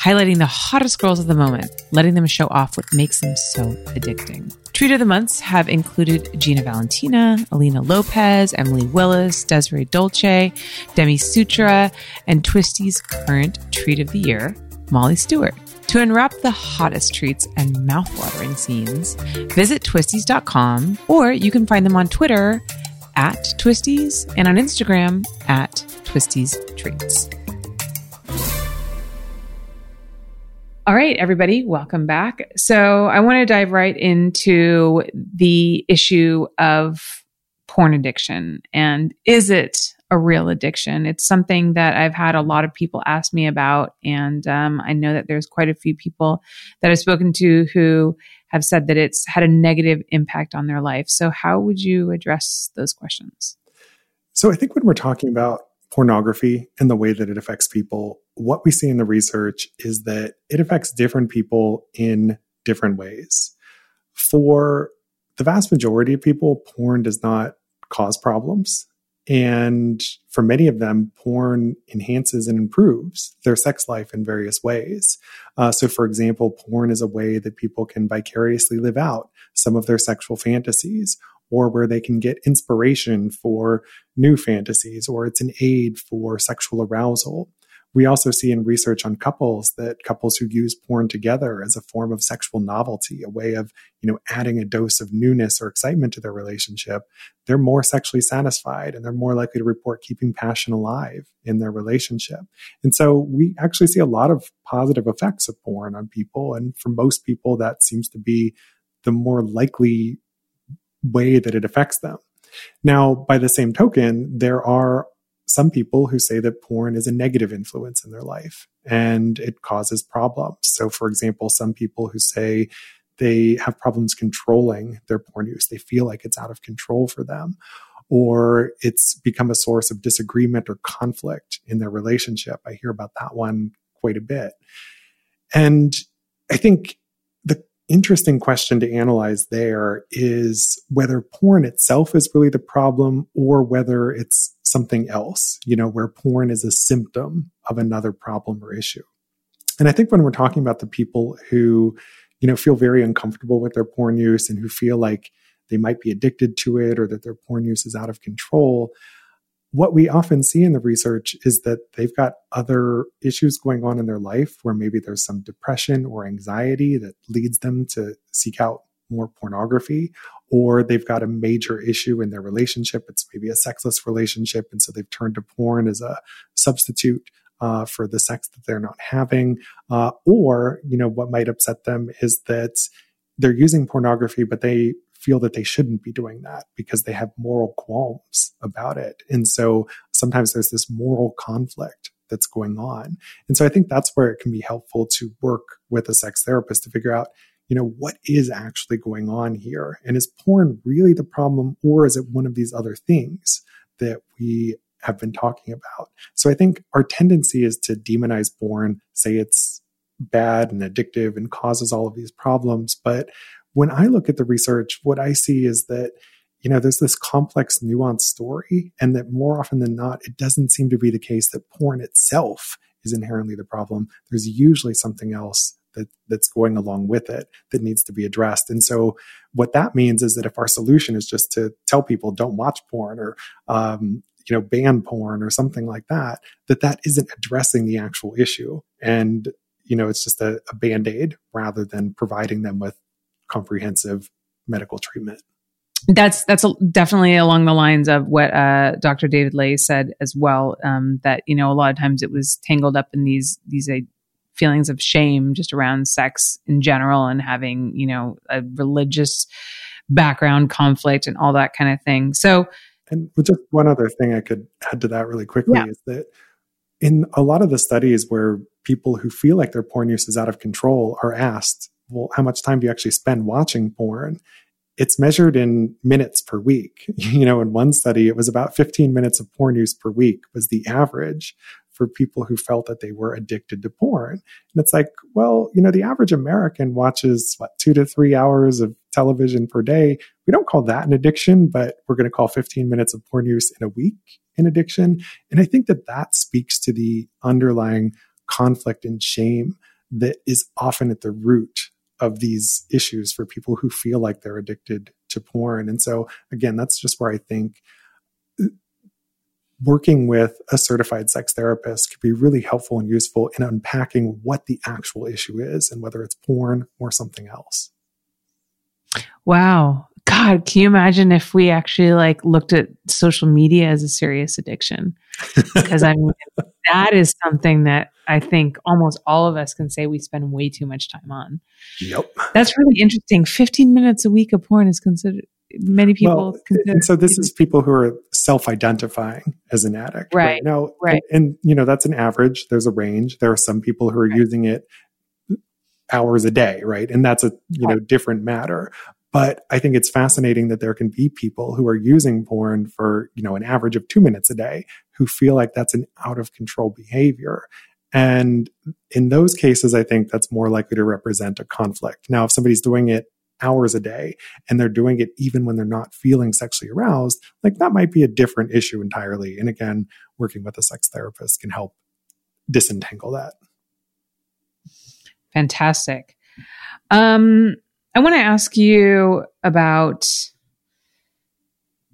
highlighting the hottest girls of the moment, letting them show off what makes them so addicting. Treat of the Months have included Gina Valentina, Alina Lopez, Emily Willis, Desiree Dulce, Demi Sutra, and Twisty's current Treat of the Year, Molly Stewart. To unwrap the hottest treats and mouthwatering scenes, visit twistys.com or you can find them on Twitter at Twistys and on Instagram at Twistys Treats. All right, everybody, welcome back. So I want to dive right into the issue of porn addiction. And is it a real addiction? It's something that I've had a lot of people ask me about. And um, I know that there's quite a few people that I've spoken to who have said that it's had a negative impact on their life. So, how would you address those questions? So, I think when we're talking about pornography and the way that it affects people, what we see in the research is that it affects different people in different ways. For the vast majority of people, porn does not cause problems. And for many of them, porn enhances and improves their sex life in various ways. Uh, so, for example, porn is a way that people can vicariously live out some of their sexual fantasies, or where they can get inspiration for new fantasies, or it's an aid for sexual arousal. We also see in research on couples that couples who use porn together as a form of sexual novelty, a way of, you know, adding a dose of newness or excitement to their relationship, they're more sexually satisfied and they're more likely to report keeping passion alive in their relationship. And so we actually see a lot of positive effects of porn on people. And for most people, that seems to be the more likely way that it affects them. Now, by the same token, there are some people who say that porn is a negative influence in their life and it causes problems. So, for example, some people who say they have problems controlling their porn use, they feel like it's out of control for them, or it's become a source of disagreement or conflict in their relationship. I hear about that one quite a bit. And I think the interesting question to analyze there is whether porn itself is really the problem or whether it's something else, you know, where porn is a symptom of another problem or issue. And I think when we're talking about the people who, you know, feel very uncomfortable with their porn use and who feel like they might be addicted to it or that their porn use is out of control, what we often see in the research is that they've got other issues going on in their life where maybe there's some depression or anxiety that leads them to seek out more pornography, or they've got a major issue in their relationship. It's maybe a sexless relationship. And so they've turned to porn as a substitute uh, for the sex that they're not having. Uh, or, you know, what might upset them is that they're using pornography, but they feel that they shouldn't be doing that because they have moral qualms about it. And so sometimes there's this moral conflict that's going on. And so I think that's where it can be helpful to work with a sex therapist to figure out, you know, what is actually going on here? And is porn really the problem or is it one of these other things that we have been talking about? So I think our tendency is to demonize porn, say it's bad and addictive and causes all of these problems. But when I look at the research, what I see is that you know, there's this complex, nuanced story, and that more often than not, it doesn't seem to be the case that porn itself is inherently the problem. There's usually something else that, that's going along with it that needs to be addressed. And so, what that means is that if our solution is just to tell people don't watch porn or um, you know ban porn or something like that, that that isn't addressing the actual issue, and you know it's just a, a band aid rather than providing them with comprehensive medical treatment that's that's definitely along the lines of what uh, Dr. David Ley said as well. Um, that you know a lot of times it was tangled up in these these feelings of shame just around sex in general and having you know a religious background conflict and all that kind of thing. So, and just one other thing I could add to that really quickly yeah. is that in a lot of the studies where people who feel like their porn use is out of control are asked, well, how much time do you actually spend watching porn? it's measured in minutes per week. You know, in one study, it was about 15 minutes of porn use per week was the average for people who felt that they were addicted to porn. And it's like, well, you know, the average American watches what, two to three hours of television per day. We don't call that an addiction, but we're going to call 15 minutes of porn use in a week an addiction. And I think that that speaks to the underlying conflict and shame that is often at the root of these issues for people who feel like they're addicted to porn. And so, again, that's just where I think working with a certified sex therapist could be really helpful and useful in unpacking what the actual issue is and whether it's porn or something else. Wow. God, can you imagine if we actually like looked at social media as a serious addiction? Because I mean, that is something that I think almost all of us can say we spend way too much time on. Yep. That's really interesting. 15 minutes a week of porn is considered many people well, consider and so this is people who are self-identifying as an addict right, right? now right and, and, you know that's an average there's a range there are some people who are right. using it hours a day right and that's a you know different matter but I think it's fascinating that there can be people who are using porn for, you know, an average of two minutes a day who feel like that's an out of control behavior. And in those cases, I think that's more likely to represent a conflict. Now, if somebody's doing it hours a day and they're doing it even when they're not feeling sexually aroused, like that might be a different issue entirely. And again, working with a sex therapist can help disentangle that. Fantastic. Um, I want to ask you about.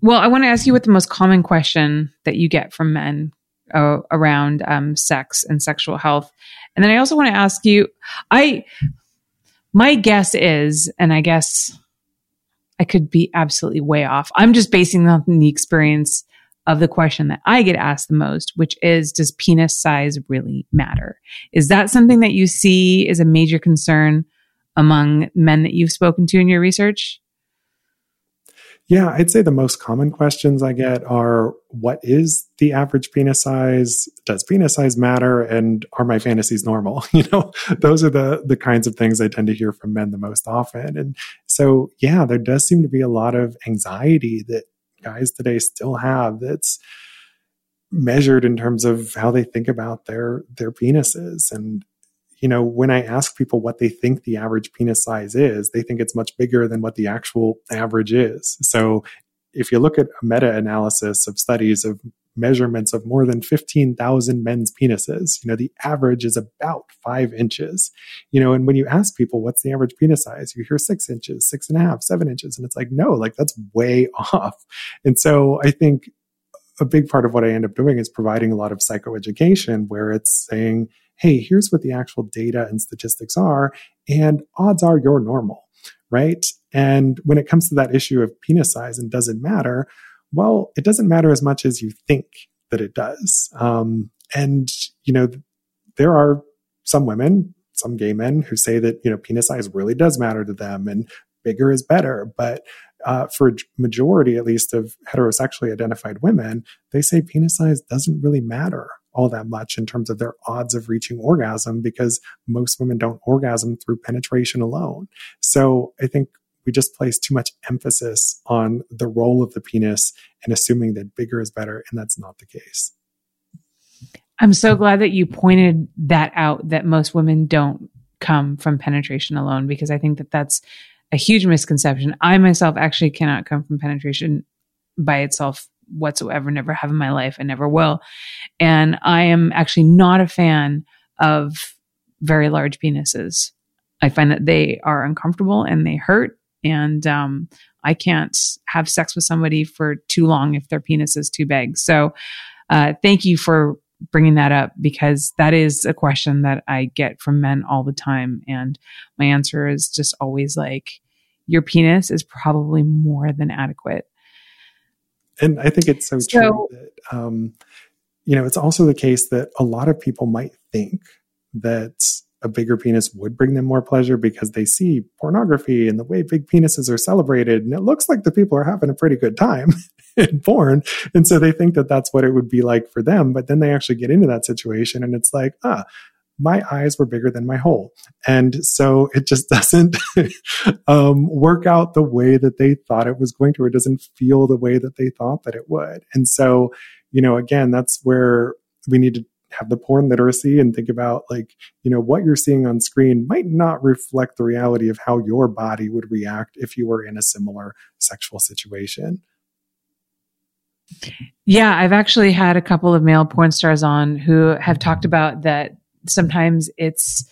Well, I want to ask you what the most common question that you get from men uh, around um, sex and sexual health, and then I also want to ask you. I my guess is, and I guess I could be absolutely way off. I'm just basing on the experience of the question that I get asked the most, which is, does penis size really matter? Is that something that you see is a major concern among men that you've spoken to in your research? Yeah, I'd say the most common questions I get are what is the average penis size? Does penis size matter? And are my fantasies normal? You know, those are the the kinds of things I tend to hear from men the most often. And so yeah, there does seem to be a lot of anxiety that guys today still have that's measured in terms of how they think about their their penises and you know, when I ask people what they think the average penis size is, they think it's much bigger than what the actual average is. So if you look at a meta analysis of studies of measurements of more than 15,000 men's penises, you know, the average is about five inches, you know, and when you ask people what's the average penis size, you hear six inches, six and a half, seven inches. And it's like, no, like that's way off. And so I think a big part of what I end up doing is providing a lot of psychoeducation where it's saying, hey, here's what the actual data and statistics are, and odds are you're normal, right? And when it comes to that issue of penis size and does it matter, well, it doesn't matter as much as you think that it does. Um, and, you know, there are some women, some gay men who say that, you know, penis size really does matter to them and bigger is better. But uh, for majority, at least, of heterosexually identified women, they say penis size doesn't really matter all that much in terms of their odds of reaching orgasm because most women don't orgasm through penetration alone. So I think we just place too much emphasis on the role of the penis and assuming that bigger is better. And that's not the case. I'm so glad that you pointed that out that most women don't come from penetration alone because I think that that's a huge misconception. I myself actually cannot come from penetration by itself whatsoever, never have in my life. and never will. And I am actually not a fan of very large penises. I find that they are uncomfortable and they hurt. And um, I can't have sex with somebody for too long if their penis is too big. So uh, thank you for bringing that up because that is a question that I get from men all the time. And my answer is just always like, your penis is probably more than adequate. And I think it's so, so true that, um, you know, it's also the case that a lot of people might think that a bigger penis would bring them more pleasure because they see pornography and the way big penises are celebrated. And it looks like the people are having a pretty good time in porn. And so they think that that's what it would be like for them. But then they actually get into that situation and it's like, ah, my eyes were bigger than my hole. And so it just doesn't um, work out the way that they thought it was going to. or It doesn't feel the way that they thought that it would. And so, you know, again, that's where we need to have the porn literacy and think about like, you know, what you're seeing on screen might not reflect the reality of how your body would react if you were in a similar sexual situation. Yeah, I've actually had a couple of male porn stars on who have talked about that sometimes it's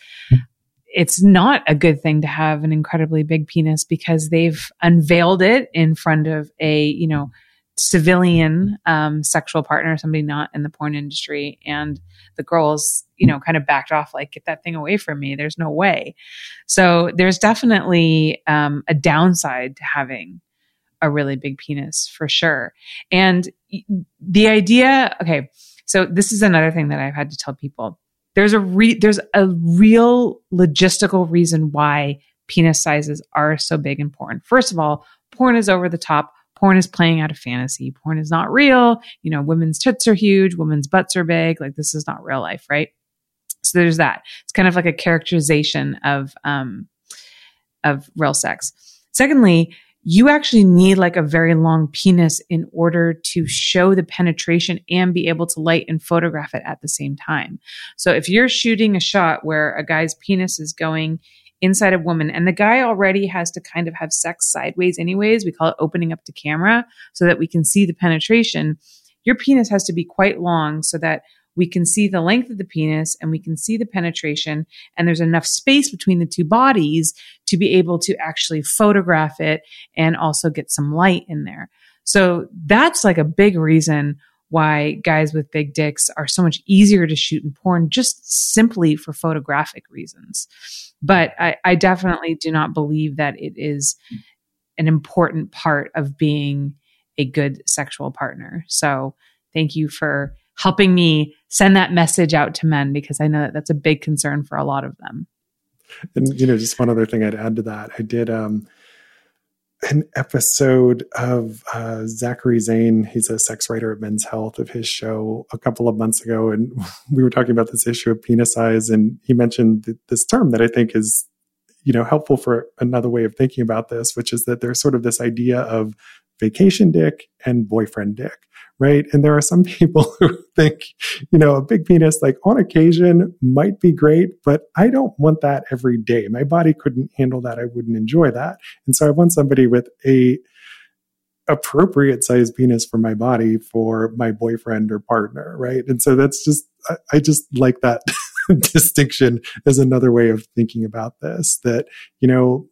it's not a good thing to have an incredibly big penis because they've unveiled it in front of a you know civilian um, sexual partner somebody not in the porn industry. And the girls you know kind of backed off like get that thing away from me. There's no way. So there's definitely um, a downside to having a really big penis for sure. And the idea okay so this is another thing that i've had to tell people there's a re- there's a real logistical reason why penis sizes are so big and porn. First of all, porn is over the top. Porn is playing out of fantasy. Porn is not real. You know, women's tits are huge, women's butts are big. Like this is not real life, right? So there's that. It's kind of like a characterization of um of real sex. Secondly, you actually need like a very long penis in order to show the penetration and be able to light and photograph it at the same time. So if you're shooting a shot where a guy's penis is going inside a woman and the guy already has to kind of have sex sideways anyways, we call it opening up to camera so that we can see the penetration. Your penis has to be quite long so that we can see the length of the penis and we can see the penetration and there's enough space between the two bodies to be able to actually photograph it and also get some light in there. So that's like a big reason why guys with big dicks are so much easier to shoot in porn just simply for photographic reasons. But I, I definitely do not believe that it is an important part of being a good sexual partner. So thank you for helping me send that message out to men because I know that that's a big concern for a lot of them. And you know, just one other thing I'd add to that, I did um, an episode of uh, Zachary Zane. He's a sex writer at Men's Health of his show a couple of months ago, and we were talking about this issue of penis size, and he mentioned th- this term that I think is you know helpful for another way of thinking about this, which is that there's sort of this idea of vacation dick and boyfriend dick right? And there are some people who think, you know, a big penis, like on occasion, might be great, but I don't want that every day. My body couldn't handle that. I wouldn't enjoy that. And so I want somebody with a appropriate size penis for my body for my boyfriend or partner, right? And so that's just, I, I just like that distinction as another way of thinking about this that, you know,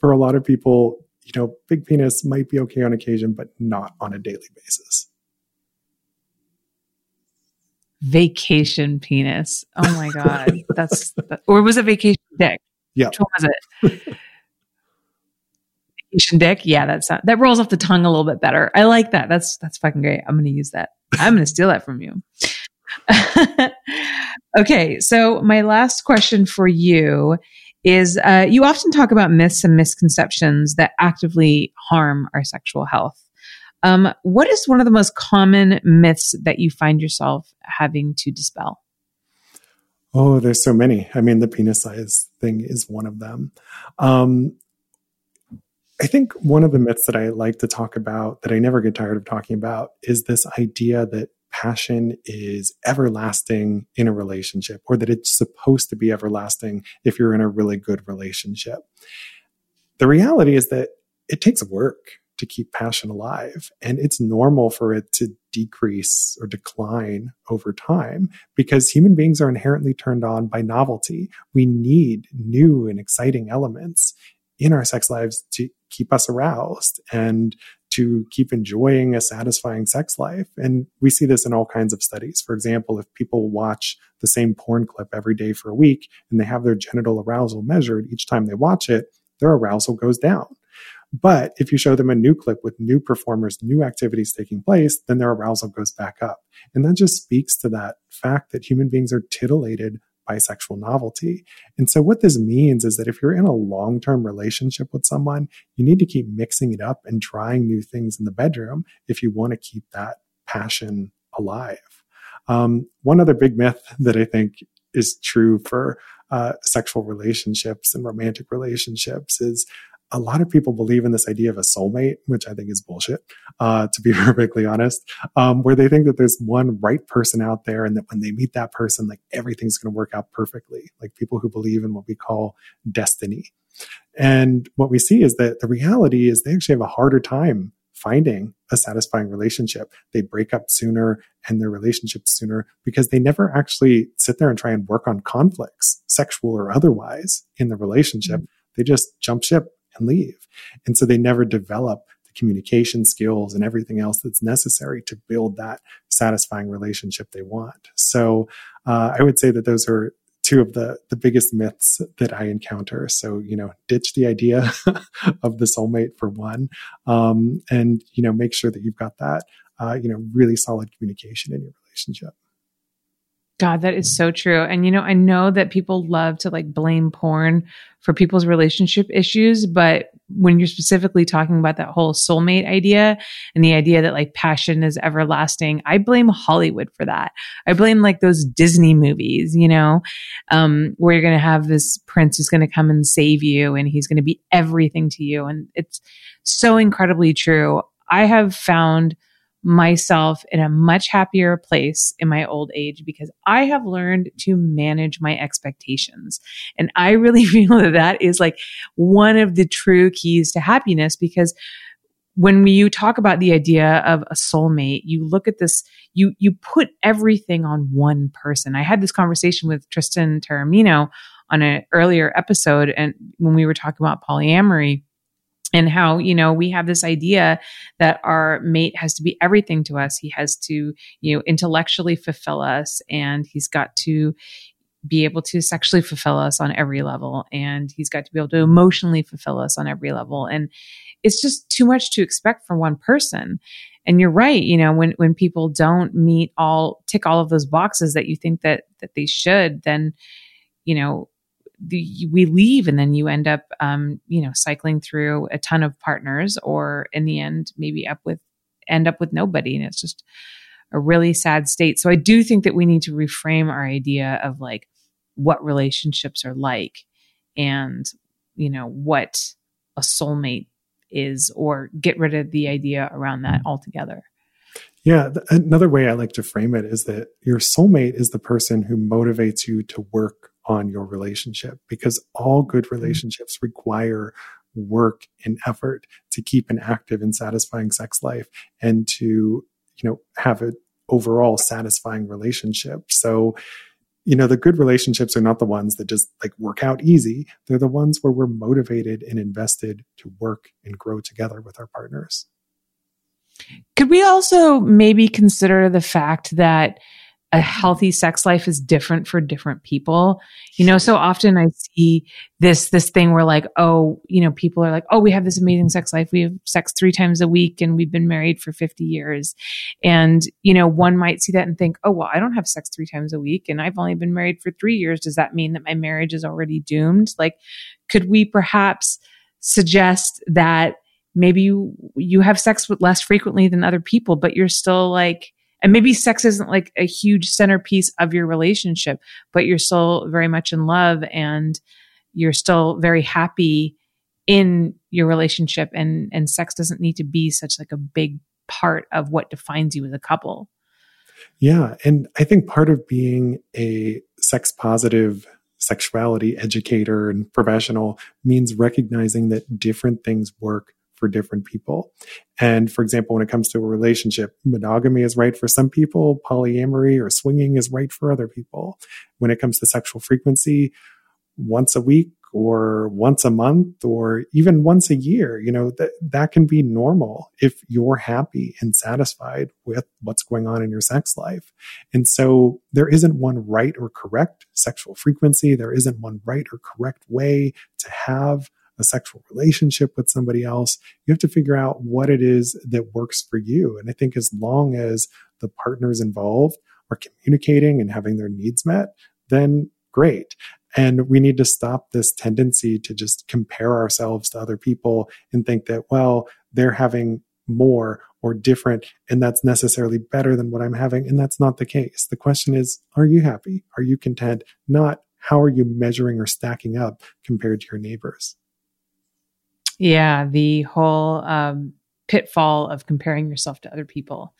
for a lot of people, you know, big penis might be okay on occasion, but not on a daily basis. Vacation penis. Oh my God. That's, or was it vacation dick? Yeah. Which one was it? vacation dick. Yeah, that's not, that rolls off the tongue a little bit better. I like that. That's, that's fucking great. I'm going to use that. I'm going to steal that from you. okay, so my last question for you is uh, you often talk about myths and misconceptions that actively harm our sexual health. Um, what is one of the most common myths that you find yourself having to dispel? Oh, there's so many. I mean, the penis size thing is one of them. Um, I think one of the myths that I like to talk about that I never get tired of talking about is this idea that passion is everlasting in a relationship or that it's supposed to be everlasting if you're in a really good relationship. The reality is that it takes work to keep passion alive and it's normal for it to decrease or decline over time because human beings are inherently turned on by novelty. We need new and exciting elements in our sex lives to keep us aroused and to keep enjoying a satisfying sex life. And we see this in all kinds of studies. For example, if people watch the same porn clip every day for a week and they have their genital arousal measured each time they watch it, their arousal goes down. But if you show them a new clip with new performers, new activities taking place, then their arousal goes back up. And that just speaks to that fact that human beings are titillated bisexual novelty. And so what this means is that if you're in a long-term relationship with someone, you need to keep mixing it up and trying new things in the bedroom if you want to keep that passion alive. Um, one other big myth that I think is true for uh, sexual relationships and romantic relationships is a lot of people believe in this idea of a soulmate, which I think is bullshit, uh, to be perfectly honest, um, where they think that there's one right person out there and that when they meet that person, like everything's going to work out perfectly. Like people who believe in what we call destiny. And what we see is that the reality is they actually have a harder time finding a satisfying relationship. They break up sooner and their relationships sooner because they never actually sit there and try and work on conflicts, sexual or otherwise, in the relationship. Mm-hmm. They just jump ship and leave. And so they never develop the communication skills and everything else that's necessary to build that satisfying relationship they want. So uh, I would say that those are two of the the biggest myths that I encounter. So you know, ditch the idea of the soulmate for one, um, and you know, make sure that you've got that uh, you know really solid communication in your relationship. God, that is so true. And you know, I know that people love to like blame porn for people's relationship issues, but when you're specifically talking about that whole soulmate idea and the idea that like passion is everlasting, I blame Hollywood for that. I blame like those Disney movies, you know, um, where you're going to have this prince who's going to come and save you and he's going to be everything to you. And it's so incredibly true. I have found myself in a much happier place in my old age because I have learned to manage my expectations. And I really feel that that is like one of the true keys to happiness because when you talk about the idea of a soulmate, you look at this, you, you put everything on one person. I had this conversation with Tristan Taormino on an earlier episode and when we were talking about polyamory and how you know we have this idea that our mate has to be everything to us. He has to you know intellectually fulfill us and he's got to be able to sexually fulfill us on every level and he's got to be able to emotionally fulfill us on every level. And it's just too much to expect from one person. And you're right you know when when people don't meet all tick all of those boxes that you think that that they should then you know the, we leave and then you end up, um, you know, cycling through a ton of partners or in the end, maybe up with, end up with nobody. And it's just a really sad state. So I do think that we need to reframe our idea of like what relationships are like and, you know, what a soulmate is or get rid of the idea around that altogether. Yeah, th- another way I like to frame it is that your soulmate is the person who motivates you to work on your relationship because all good mm-hmm. relationships require work and effort to keep an active and satisfying sex life and to you know have an overall satisfying relationship. So you know the good relationships are not the ones that just like work out easy. They're the ones where we're motivated and invested to work and grow together with our partners. Could we also maybe consider the fact that a healthy sex life is different for different people. You know, so often I see this, this thing where like, oh, you know, people are like, oh, we have this amazing sex life. We have sex three times a week and we've been married for 50 years. And, you know, one might see that and think, oh, well, I don't have sex three times a week and I've only been married for three years. Does that mean that my marriage is already doomed? Like, could we perhaps suggest that maybe you, you have sex with less frequently than other people, but you're still like, and maybe sex isn't like a huge centerpiece of your relationship, but you're still very much in love and you're still very happy in your relationship and and sex doesn't need to be such like a big part of what defines you as a couple. Yeah, and I think part of being a sex positive sexuality educator and professional means recognizing that different things work for different people. And for example, when it comes to a relationship, monogamy is right for some people, polyamory or swinging is right for other people. When it comes to sexual frequency, once a week or once a month or even once a year, you know, that, that can be normal if you're happy and satisfied with what's going on in your sex life. And so there isn't one right or correct sexual frequency. There isn't one right or correct way to have a sexual relationship with somebody else. You have to figure out what it is that works for you. And I think as long as the partners involved are communicating and having their needs met, then great. And we need to stop this tendency to just compare ourselves to other people and think that, well, they're having more or different, and that's necessarily better than what I'm having. And that's not the case. The question is, are you happy? Are you content? Not how are you measuring or stacking up compared to your neighbors? Yeah, the whole um, pitfall of comparing yourself to other people.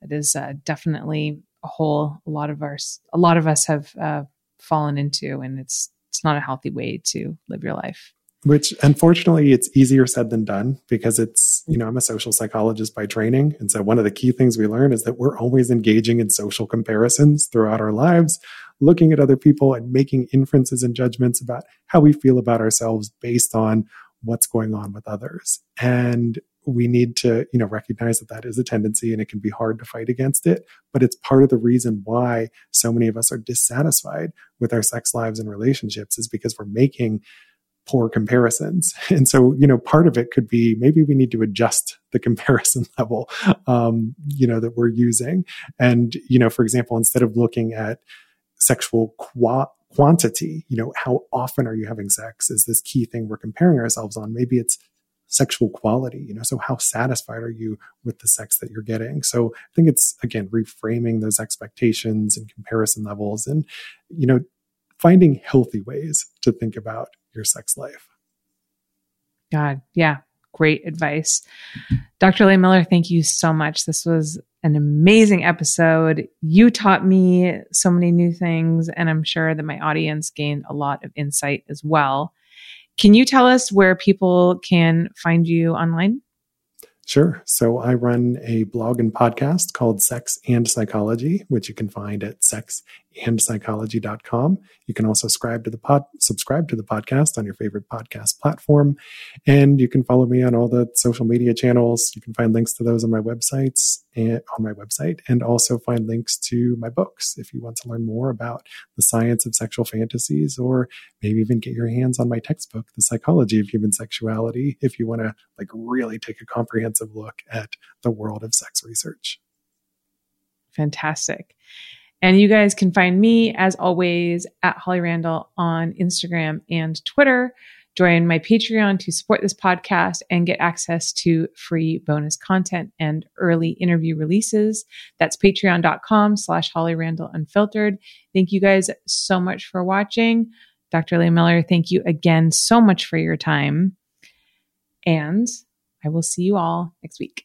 That is uh, definitely a whole. A lot of our, a lot of us have uh, fallen into, and it's it's not a healthy way to live your life. Which unfortunately, it's easier said than done because it's you know I'm a social psychologist by training, and so one of the key things we learn is that we're always engaging in social comparisons throughout our lives, looking at other people and making inferences and judgments about how we feel about ourselves based on what's going on with others. And we need to, you know, recognize that that is a tendency and it can be hard to fight against it. But it's part of the reason why so many of us are dissatisfied with our sex lives and relationships is because we're making poor comparisons. And so, you know, part of it could be maybe we need to adjust the comparison level, um, you know, that we're using. And, you know, for example, instead of looking at sexual qua- quantity, you know, how often are you having sex is this key thing we're comparing ourselves on. Maybe it's sexual quality, you know, so how satisfied are you with the sex that you're getting? So I think it's again reframing those expectations and comparison levels and, you know, finding healthy ways to think about your sex life. God, yeah, great advice. Dr. Lehmiller, thank you so much. This was an amazing episode. You taught me so many new things, and I'm sure that my audience gained a lot of insight as well. Can you tell us where people can find you online? Sure. So I run a blog and podcast called Sex and Psychology, which you can find at sexandpsychology.com. You can also subscribe to the pod, subscribe to the podcast on your favorite podcast platform. And you can follow me on all the social media channels. You can find links to those on my websites and on my website and also find links to my books if you want to learn more about the science of sexual fantasies or maybe even get your hands on my textbook, The Psychology of Human Sexuality, if you want to like really take a comprehensive look at the world of sex research. Fantastic. And you guys can find me as always at Holly Randall on Instagram and Twitter join my Patreon to support this podcast and get access to free bonus content and early interview releases. That's patreon.com slash Holly Randall Unfiltered. Thank you guys so much for watching. Dr. Lehmiller, thank you again so much for your time. And I will see you all next week.